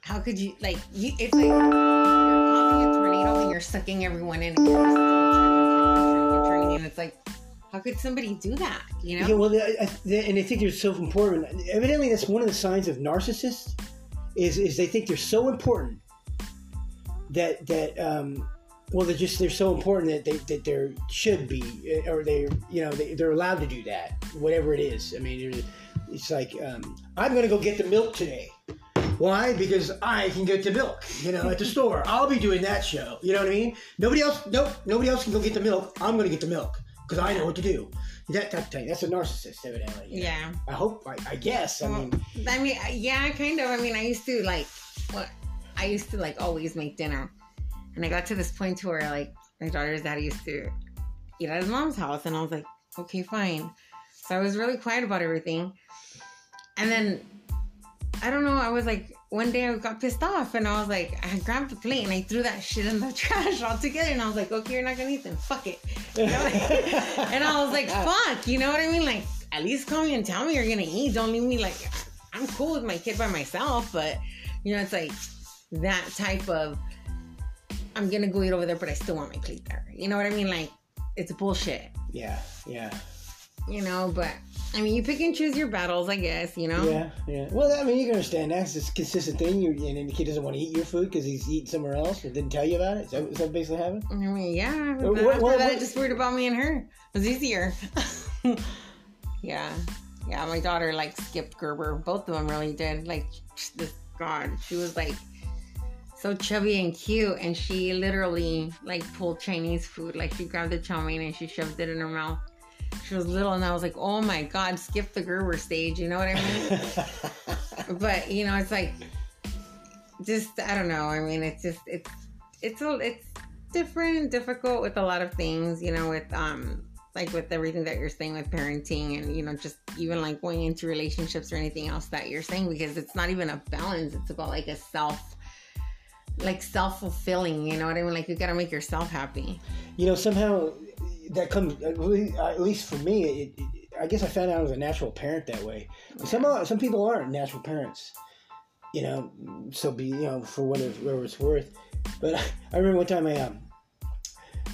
S2: how could you like? You, it's like you're causing a tornado and you're sucking everyone in. And you're just turning and turning and it's like, how could somebody do that? You know?
S1: Yeah, well, I, I, and they think they're so important. Evidently, that's one of the signs of narcissists is is they think they're so important that that um, well, they're just they're so important that they that there should be or they you know they, they're allowed to do that whatever it is. I mean, it's like um, I'm going to go get the milk today. Why? Because I can get the milk, you know, at the store. I'll be doing that show. You know what I mean? Nobody else, nope, nobody else can go get the milk. I'm going to get the milk because I know what to do. That type of thing. That's a narcissist, evidently. you know.
S2: yeah.
S1: I hope. I, I guess. I mean,
S2: I mean, yeah, kind of. I mean, I used to like, what? I used to like always make dinner, and I got to this point to where like my daughter's dad used to eat at his mom's house, and I was like, okay, fine. So I was really quiet about everything, and then I don't know. I was like, one day I got pissed off, and I was like, I grabbed the plate and I threw that shit in the <laughs> trash altogether, and I was like, okay, you're not gonna eat them, fuck it. <laughs> You know? <laughs> and I was like, fuck, you know what I mean? Like, at least call me and tell me you're gonna eat. Don't leave me like, I'm cool with my kid by myself, but you know, it's like that type of, I'm gonna go eat over there, but I still want my plate there. You know what I mean? Like, it's bullshit,
S1: yeah, yeah,
S2: you know, but I mean, you pick and choose your battles, I guess, you know?
S1: yeah, yeah. Well, I mean, you can understand that's a consistent thing. You and the kid doesn't want to eat your food because he's eating somewhere else and didn't tell you about it. Is that, is that basically happened?
S2: I mean, yeah. But
S1: what-
S2: after
S1: what-
S2: that, I
S1: what-
S2: just worried about me and her. It was easier. <laughs> yeah, yeah. My daughter like skipped Gerber. Both of them really did. Like this God, she was like so chubby and cute, and she literally like pulled Chinese food. Like she grabbed the chow mein and she shoved it in her mouth. She was little, and I was like, "Oh my God, skip the Gerber stage." You know what I mean? <laughs> but you know, it's like just I don't know. I mean, it's just it's it's a it's different and difficult with a lot of things. You know, with um like with everything that you're saying with parenting and you know just even like going into relationships or anything else that you're saying because it's not even a balance. It's about like a self like self fulfilling. You know what I mean? Like you gotta make yourself happy.
S1: you know, somehow that comes at least, for me. It, it, I guess I found out I was a natural parent that way. But some some people aren't natural parents. You know, so be you know for whatever, whatever it's worth. But <laughs> I remember one time I um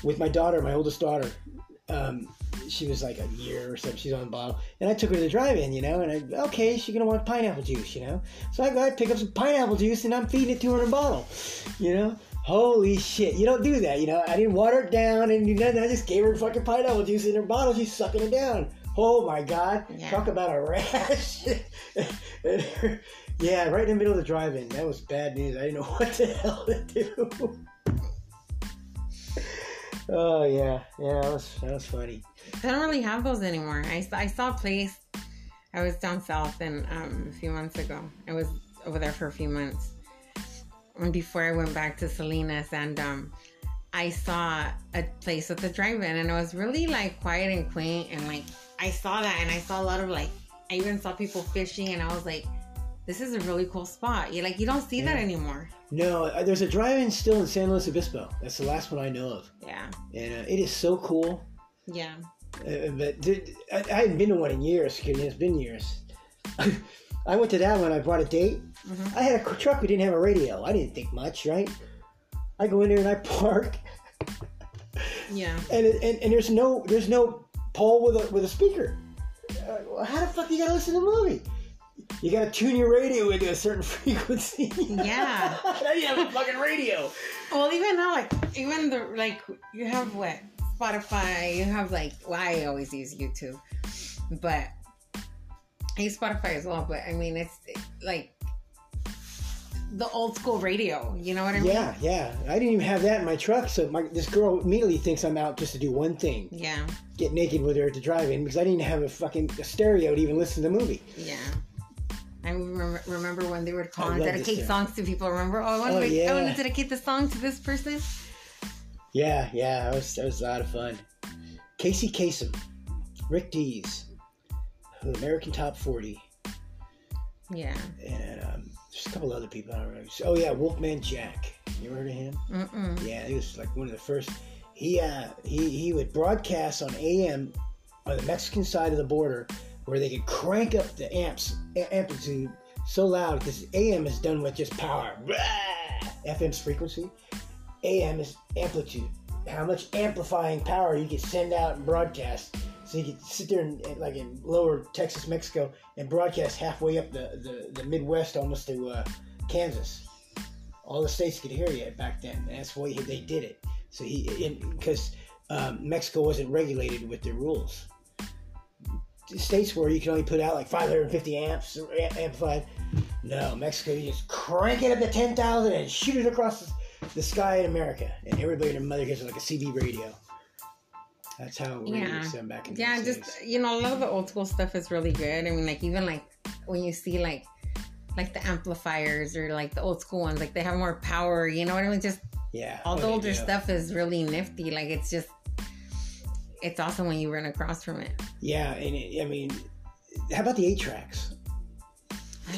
S1: with my daughter, my oldest daughter, um, she was like a year or something. She's on the bottle, and I took her to the drive-in, you know. And I okay, she's gonna want pineapple juice, you know. So I go, I pick up some pineapple juice, and I'm feeding it to her in a bottle, you know. Holy shit, you don't do that, you know. I didn't water it down, and know, I just gave her fucking pineapple juice in her bottle. She's sucking it down. Oh my god,
S2: Yeah.
S1: talk about a <laughs> rash. <laughs> Yeah, right in the middle of the drive-in. That was bad news. I didn't know <laughs> what the hell to do. Oh yeah, yeah, that was that was funny.
S2: I don't really have those anymore. I, saw- I saw a place. I was down south and um, a few months ago. I was over there for a few months. And before I went back to Salinas, and um, I saw a place with a drive-in, and it was really like quiet and quaint. And like I saw that, and I saw a lot of like I even saw people fishing, and I was like, "This is a really cool spot." You like you don't see that anymore.
S1: No, there's a drive-in still in San Luis Obispo. That's the last one I know of,
S2: Yeah,
S1: and uh, it is so cool.
S2: yeah,
S1: Uh, but th- I, I hadn't been to one in years. 'cause It's been years. <laughs> I went to that one. I brought a date.
S2: Mhm.
S1: I had a truck. We didn't have a radio. I didn't think much, right? I go in there and I <laughs> park,
S2: yeah.
S1: and it, and, and there's no there's no pole with a with a speaker. Uh, well, how the fuck you gotta listen to the movie? You gotta tune your radio into a certain <laughs> frequency.
S2: Yeah. <laughs>
S1: now you have a fucking radio.
S2: Well, even now, like even the like you have what Spotify, you have like well, I always use YouTube, but I use Spotify as well. But I mean, it's like the old school radio. You know what I mean?
S1: Yeah, yeah. I didn't even have that in my truck, so my, this girl immediately thinks I'm out just to do one thing:
S2: Yeah,
S1: get naked with her at the drive-in because I didn't have a fucking a stereo to even listen to the movie.
S2: yeah. I remember, remember when they would call and dedicate songs to people. Remember? Oh, I want,
S1: Oh,
S2: to, I
S1: yeah.
S2: want to dedicate the song to this person.
S1: Yeah, yeah. That was that was a lot of fun. Casey Kasem, Rick Dees, American Top 40,
S2: Yeah.
S1: and um, there's a couple other people I don't remember. Oh yeah, Wolfman Jack. You heard of him?
S2: Mm-mm.
S1: Yeah, he was like one of the first. He uh, he he would broadcast on AM on the Mexican side of the border, where they could crank up the amps amplitude so loud because AM is done with just power. FM's frequency, AM is amplitude. How much amplifying power you can send out and broadcast. So you could sit there and, like in lower Texas, Mexico, and broadcast halfway up the, the, the Midwest almost to uh, Kansas all the states could hear you back then. That's why they did it. So he, because um, Mexico wasn't regulated with their rules. States where you can only put out like 550 amps amplified. No, Mexico, you just crank it up to 10,000 and shoot it across the, sky in America, and everybody and their mother gets like a CB radio. That's how radio
S2: Yeah.
S1: done back in
S2: Yeah, just
S1: days.
S2: you know, a lot of the old school stuff is really good. I mean, like even like when you see like like the amplifiers or like the old school ones, like they have more power. You know what I mean? Just
S1: yeah.
S2: all
S1: oh,
S2: the older
S1: do.
S2: stuff is really nifty. Like it's just it's awesome when you run across from it.
S1: Yeah, and it, I mean, how about the eight tracks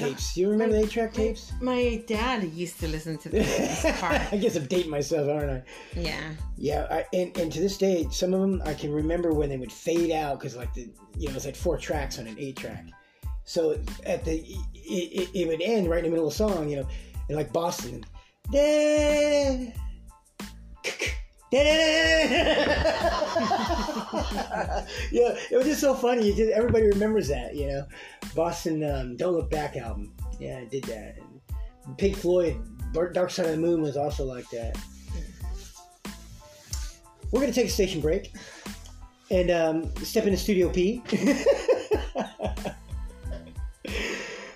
S1: tapes? Do <laughs> you remember the eight track tapes?
S2: My dad used to listen to <laughs> this.
S1: I guess I'm dating myself, aren't I?
S2: Yeah,
S1: Yeah, I, and, and to this day, some of them I can remember when they would fade out because like the you know it's like four tracks on an eight track. So at the it, it, it would end right in the middle of the song, you know, and like Boston. Da- <laughs> yeah, it was just so funny. You just, everybody remembers that, you know. Boston um, "Don't Look Back" album. Yeah, I did that. And Pink Floyd Dark Side of the Moon was also like that. We're gonna take a station break and um, step into Studio P. <laughs>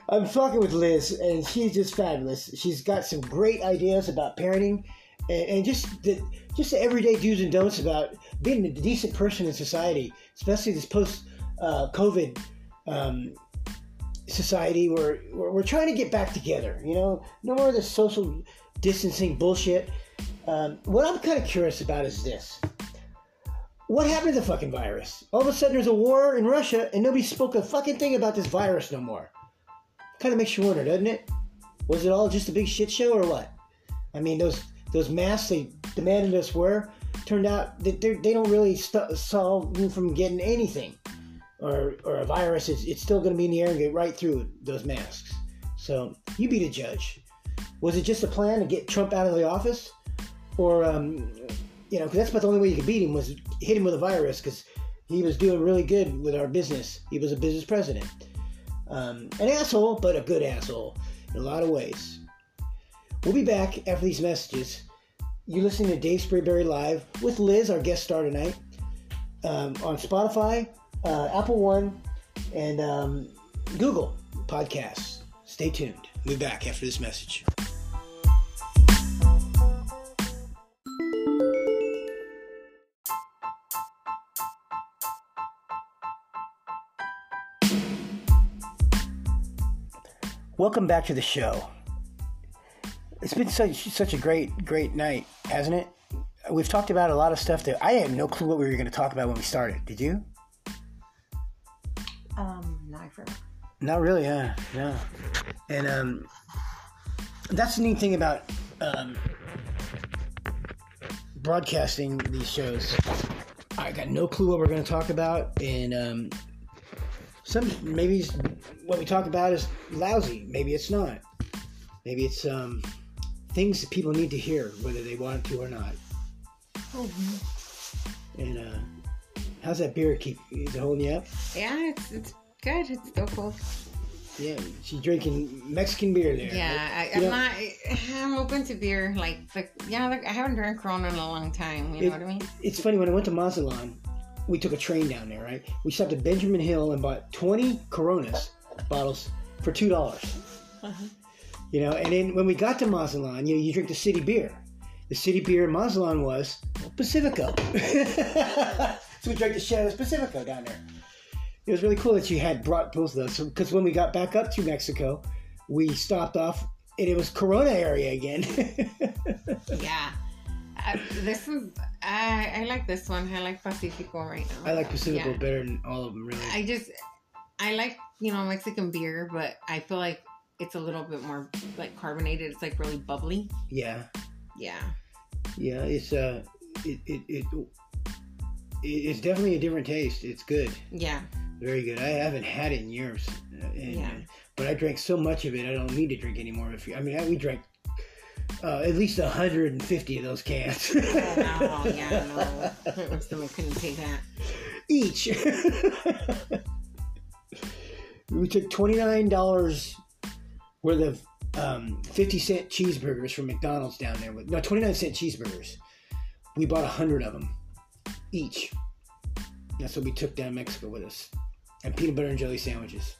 S1: I'm talking with Liz, and she's just fabulous. She's got some great ideas about parenting, and, and just the just the everyday do's and don'ts about being a decent person in society, especially this post uh, COVID um, society where, where we're trying to get back together. You know, no more of this social distancing bullshit. Um, what I'm kind of curious about is this. What happened to the fucking virus? All of a sudden there's a war in Russia and nobody spoke a fucking thing about this virus no more. Kind of makes you wonder, doesn't it? Was it all just a big shit show or what? I mean, those those masks they demanded us wear turned out that they're- don't really st- solve you from getting anything. Or, or a virus, it's, it's still going to be in the air and get right through those masks. So you be the judge. Was it just a plan to get Trump out of the office? Or, um, you know, because that's about the only way you could beat him was hit him with a virus because he was doing really good with our business. He was a business president. Um, an asshole, but a good asshole in a lot of ways. We'll be back after these messages. You're listening to Dave Sprayberry Live with Liz, our guest star tonight, um, on Spotify, uh, Apple One, and um, Google Podcasts. Stay tuned. We'll be back after this message. Welcome back to the show. It's been such such a great great night, hasn't it? We've talked about a lot of stuff that I had no clue what we were going to talk about when we started. Did you?
S2: Um, no, I forgot.
S1: Not really, huh? No. And um, that's the neat thing about um, broadcasting these shows. I got no clue what we're going to talk about, and um, some maybe what we talk about is lousy. Maybe it's not. Maybe it's um, things that people need to hear, whether they want to or not. And uh, how's that beer keep? Is it holding you up?
S2: Yeah, it's it's good. It's still cold.
S1: Yeah, she's drinking Mexican beer there.
S2: Yeah, I, I'm not. I'm open to beer. Like, like yeah, like I haven't drank Corona in a long time. You know what I mean?
S1: It's funny when I went to Mazatlan, we took a train down there, right? We stopped at Benjamin Hill and bought 20 Coronas bottles for two dollars.
S2: Uh-huh.
S1: You know, and then when we got to Mazatlan, you know, you drink the city beer. The city beer in Mazatlan was Pacifico. <laughs> so we drank the shit out of Pacifico down there. It was really cool that you had brought both of those. Because when we got back up to Mexico, we stopped off and it was Corona area again. <laughs>
S2: Yeah. Uh, this is. I I like this one. I like Pacifico right now.
S1: I like Pacifico
S2: Yeah.
S1: better than all of them, really.
S2: I just. I like you know Mexican beer, but I feel like it's a little bit more like carbonated. It's like really bubbly.
S1: Yeah.
S2: Yeah.
S1: Yeah. It's uh, it it, it it's definitely a different taste. It's good.
S2: Yeah.
S1: Very good. I haven't had it in years. Uh, and,
S2: yeah.
S1: But I drank so much of it, I don't need to drink anymore. If you, I mean, I, we drank uh, at least 150 of those cans.
S2: oh, no, <laughs> yeah, no. Someone couldn't take that.
S1: Each. <laughs> we took $29 were the um, 50 cent cheeseburgers from McDonald's down there with no 29 cent cheeseburgers. We bought 100 of them each. That's what we took down Mexico with us. And peanut butter and jelly sandwiches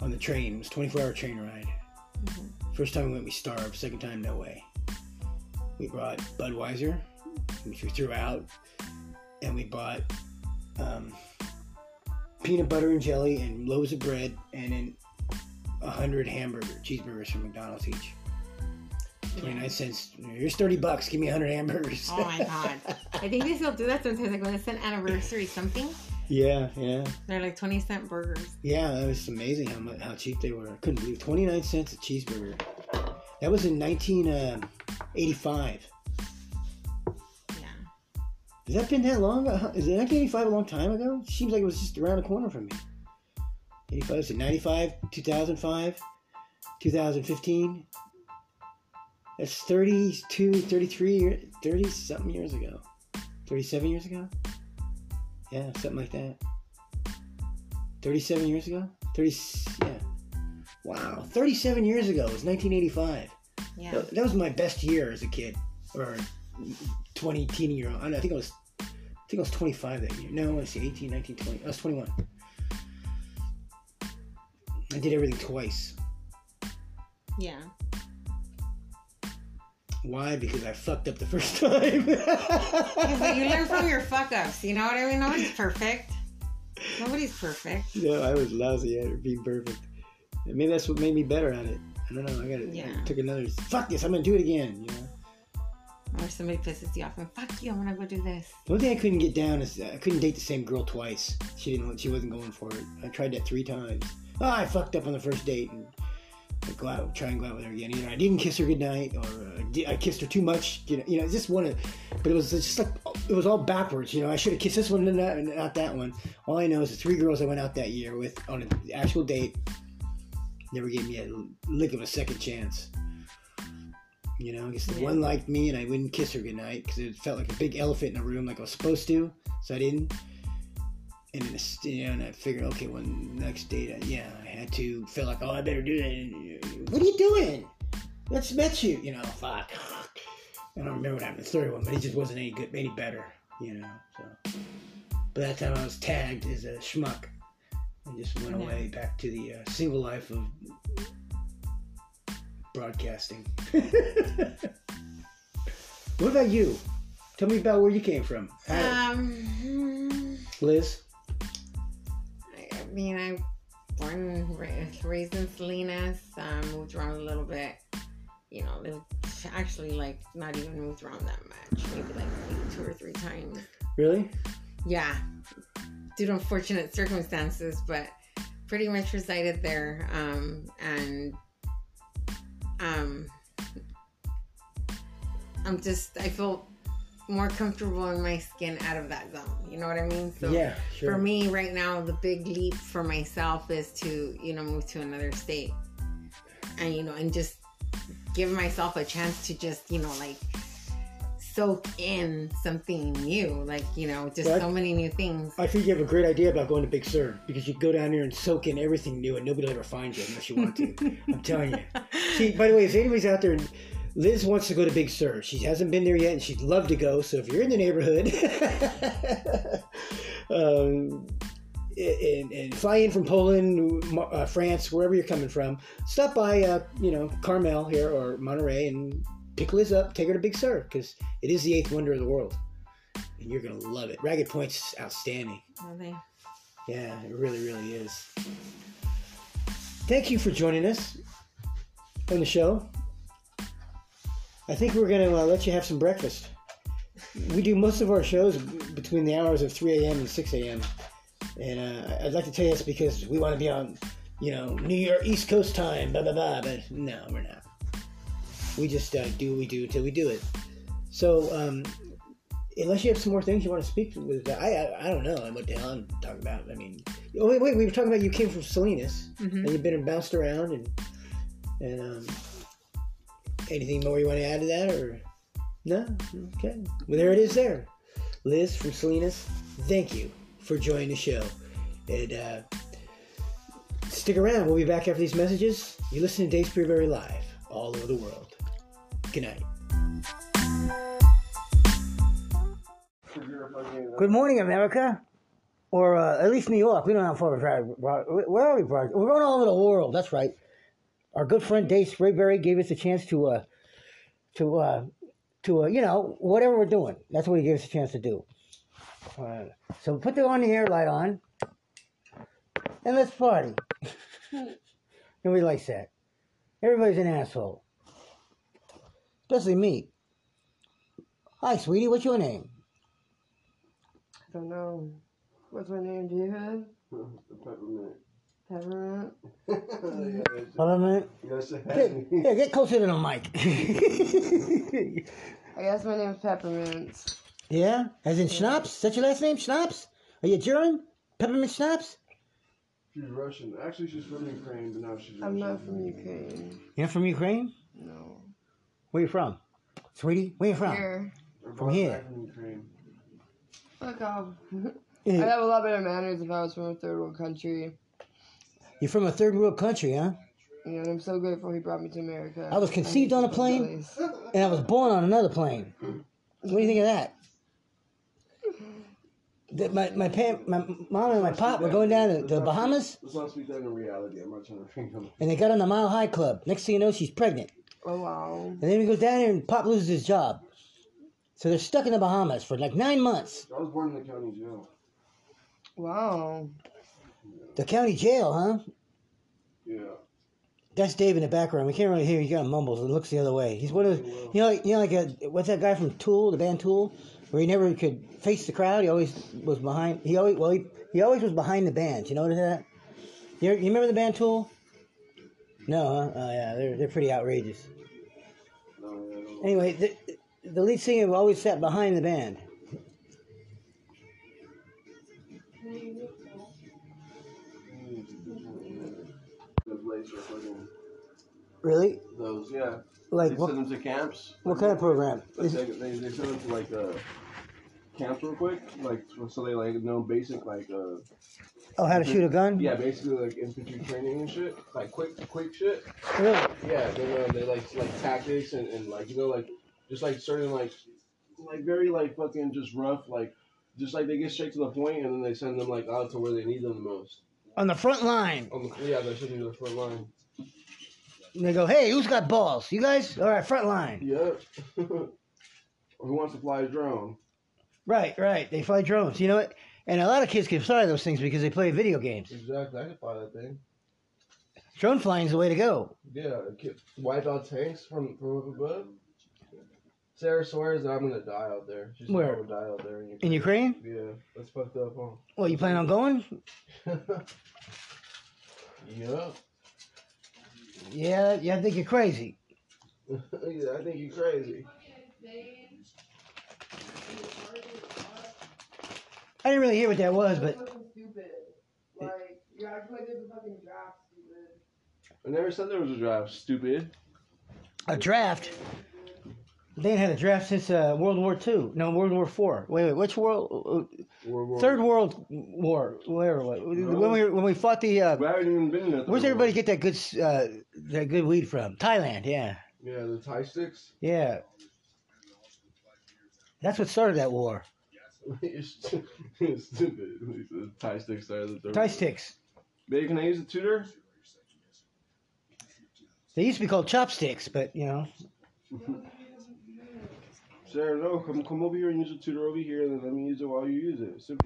S1: on the train. It was 24 hour train ride. Mm-hmm. First time we went, we starved. Second time, no way. We brought Budweiser, which we threw out, and we bought um, peanut butter and jelly and loaves of bread and then. 100 hamburger cheeseburgers from McDonald's each. 29 cents. Here's 30 bucks. Give me 100 hamburgers.
S2: Oh my God. I think they still do that sometimes. Like when it's an anniversary something.
S1: Yeah, yeah.
S2: They're like 20 cent burgers.
S1: Yeah, it was amazing how much, how cheap they were. I couldn't believe 29 cents a cheeseburger. That was in 1985. Uh,
S2: yeah.
S1: Has that been that long? Uh, is 1985 a long time ago? Seems like it was just around the corner from me. 85, is 95, 2005, 2015? That's 32, 33, year- 30 something years ago. 37 years ago? Yeah, something like that. 37 years ago? 30, yeah. Wow, 37 years ago it was 1985.
S2: Yeah.
S1: That, that was my best year as a kid, or 20 teen year old. I, know, I think I was, I think I was 25 that year. No, let's see, 18, 19, 20. I was 21. I did everything twice.
S2: Yeah.
S1: Why? Because I fucked up the first <laughs> time.
S2: Yeah, but you learn from <laughs> your fuck ups. You know what I mean? Nobody's perfect. Nobody's perfect.
S1: no, I was lousy at it, being perfect. And maybe that's what made me better at it. I don't know. I got to
S2: Yeah.
S1: took another. Fuck this! I'm gonna do it again. You know.
S2: Or somebody pisses you off and fuck you, I'm gonna go do this.
S1: The only thing I couldn't get down is I couldn't date the same girl twice. She didn't. She wasn't going for it. I tried that three times. Oh, I fucked up on the first date and I go out, try and go out with her again. Either I didn't kiss her goodnight, or uh, I I kissed her too much. You know, you know, just one of. But it was just like it was all backwards. You know, I should have kissed this one and not, and not that one. All I know is the three girls I went out that year with on an actual date never gave me a lick of a second chance. You know, I guess the
S2: Yeah.
S1: one liked me, and I wouldn't kiss her goodnight because it felt like a big elephant in the room, like I was supposed to, so I didn't. And it's- you know, and I figured, okay, well, next date, I, yeah, I had to feel like, oh, I better do that. What are you doing? Let's met you. You know, fuck. <sighs> I don't remember what happened to the third one, but it just wasn't any good, any better. You know, so. But that time I was tagged as a schmuck, and just went away back to the uh, single life of broadcasting. <laughs> what about you? Tell me about where you came from, How-
S2: Um,
S1: Liz.
S2: I mean, I born and raised in Salinas. Um, moved around a little bit. You know, lived actually like not even moved around that much. Maybe like maybe two or three times.
S1: Really?
S2: Yeah, due to unfortunate circumstances, but pretty much resided there. Um, and um, I'm just I feel more comfortable in my skin out of that zone. You know what I mean? So
S1: yeah, sure.
S2: for me right now the big leap for myself is to you know move to another state and you know and just give myself a chance to just you know like soak in something new like you know just
S1: Right.
S2: so many new things
S1: I think you have a great idea about going to Big Sur because you go down there and soak in everything new, and nobody will ever find you unless you want to. <laughs> I'm telling you. See, by the way, if anybody's out there, Liz wants to go to Big Sur. She hasn't been there yet, and she'd love to go. So if you're in the neighborhood, <laughs> um, and, and fly in from Poland, uh, France, wherever you're coming from, stop by, uh, you know, Carmel here or Monterey, and pick Liz up, take her to Big Sur because it is the eighth wonder of the world, and you're gonna love it. Ragged Point's outstanding.
S2: They?
S1: Yeah, it really, really is. Thank you for joining us on the show. I think we're going to uh, let you have some breakfast. We do most of our shows between the hours of 3 a.m. and 6 a.m. And uh, I'd like to tell you because we want to be on, you know, New York East Coast time, blah, blah, blah. But no, we're not. We just uh, do what we do until we do it. So, um, unless you have some more things you want to speak with, I I, I don't know what the hell I'm talking about. I mean, oh, wait, wait, we were talking about you came from Salinas
S2: Mhm.
S1: and you've been and bounced around and and um, anything more you want to add to that or no? Okay, well there it is. There, Liz from Salinas. Thank you for joining the show, and uh, stick around. We'll be back after these messages. You listen to Dave Sprayberry live all over the world. Good night. Good morning, America. Or uh, at least New York. We don't have far. Where are we, We're going all over the world. That's right. Our good friend Dave Sprayberry gave us a chance to, uh, to, uh, to, uh, you know, whatever we're doing. That's what he gave us a chance to do. Uh, so put the on the air light on, and let's party. <laughs> Nobody likes that. Everybody's an asshole, especially me. Hi, sweetie. What's your name?
S4: I don't know. What's my name? Do you have?
S3: Peppermint.
S4: Peppermint?
S1: Hold on a minute.
S3: Yes,
S1: Get, yeah, get closer to the mic. <laughs>
S4: I guess my name's Peppermint.
S1: yeah? As in Schnapps? Is that your last name? Schnapps? Are you German? Peppermint Schnapps?
S3: She's Russian. Actually, she's from Ukraine, but now she's Russian.
S4: I'm not from Ukraine.
S1: You're from Ukraine?
S4: No.
S1: Where you from? Sweetie, where you from?
S4: Here.
S1: From here.
S3: back From Ukraine.
S4: Fuck off. I'd have a lot better manners if I was from a third world country.
S1: You're from a third world country, huh?
S4: You know, and I'm so grateful he brought me to America.
S1: I was conceived on a plane? <laughs> And I was born on another plane. What do you think of that? That my my, pa- my mom and my pop were going down to the Bahamas,
S3: Let's not speak that in reality. I'm not trying to bring them.
S1: and they got on the Mile High Club. Next thing you know, she's pregnant.
S4: Oh, wow.
S1: And then he goes down there, and Pop loses his job. So they're stuck in the Bahamas for like nine months.
S3: I was born in the county jail.
S4: Wow.
S1: The county jail, huh?
S3: Yeah.
S1: That's Dave in the background. We can't really hear. He kind of mumbles and looks the other way. He's one of you know, like, you know, like a, what's that guy from Tool, the band Tool, where he never could face the crowd. He always was behind. He always, well, he, he always was behind the band. You notice that? You, you remember the band Tool? No, huh? Oh yeah, they're they're pretty outrageous.
S3: No, I don't
S1: Anyway, the, the lead singer always sat behind the band.
S3: Those laser fucking
S1: Really?
S3: those, yeah.
S1: Like
S3: they
S1: what?
S3: send them to camps.
S1: What kind of program? Is-
S3: they, they, they send them to like uh, camps real quick, like so they like know basic like uh
S1: oh, how to shoot a gun?
S3: yeah basically like infantry training and shit, like quick quick shit.
S1: Really?
S3: Yeah, they know they like like tactics and, and like you know like just like certain like like very like fucking just rough like just like they get straight to the point and then they send them like out to where they need them the most.
S1: On the front line.
S3: On the, yeah, they send you to the front line.
S1: And they go, hey, who's got balls? You guys? All right, front line.
S3: Yep. <laughs> Who wants to fly a drone?
S1: Right, right. They fly drones. You know what? And a lot of kids can fly those things because they play video games.
S3: Exactly, I can fly that thing.
S1: Drone flying is the way to go.
S3: Yeah, wipe out tanks from from above. Sarah swears that I'm gonna die out there. She's
S1: Where?
S3: gonna die out there in Ukraine.
S1: In Ukraine?
S3: Yeah, that's fucked up,
S1: Well, you plan on going? <laughs>
S3: huh? yep.
S1: Yeah, yeah. I think you're crazy. <laughs>
S3: yeah, I think you're crazy.
S1: I didn't really hear what that was, but
S4: fucking stupid. Like, you act like there's a fucking draft, stupid.
S3: I never said there was a draft. Stupid.
S1: a draft. They ain't had a draft since uh, World War II. No, World War Four. Wait, wait. Which world? uh,
S3: World War-
S1: Third World War. Where? When we when we fought the. Uh,
S3: We haven't even been
S1: where's everybody get that good uh, that good weed from? Thailand. Yeah,
S3: Yeah, the Thai sticks.
S1: yeah. That's what started that war. <laughs>
S3: you're stupid. The Thai sticks are the third.
S1: Thai sticks.
S3: Babe, can I use a tutor?
S1: They used to be called chopsticks, but you know. <laughs>
S3: Sarah, no, come come over here and use a tutor over here, and let me use it while you use it. Simple.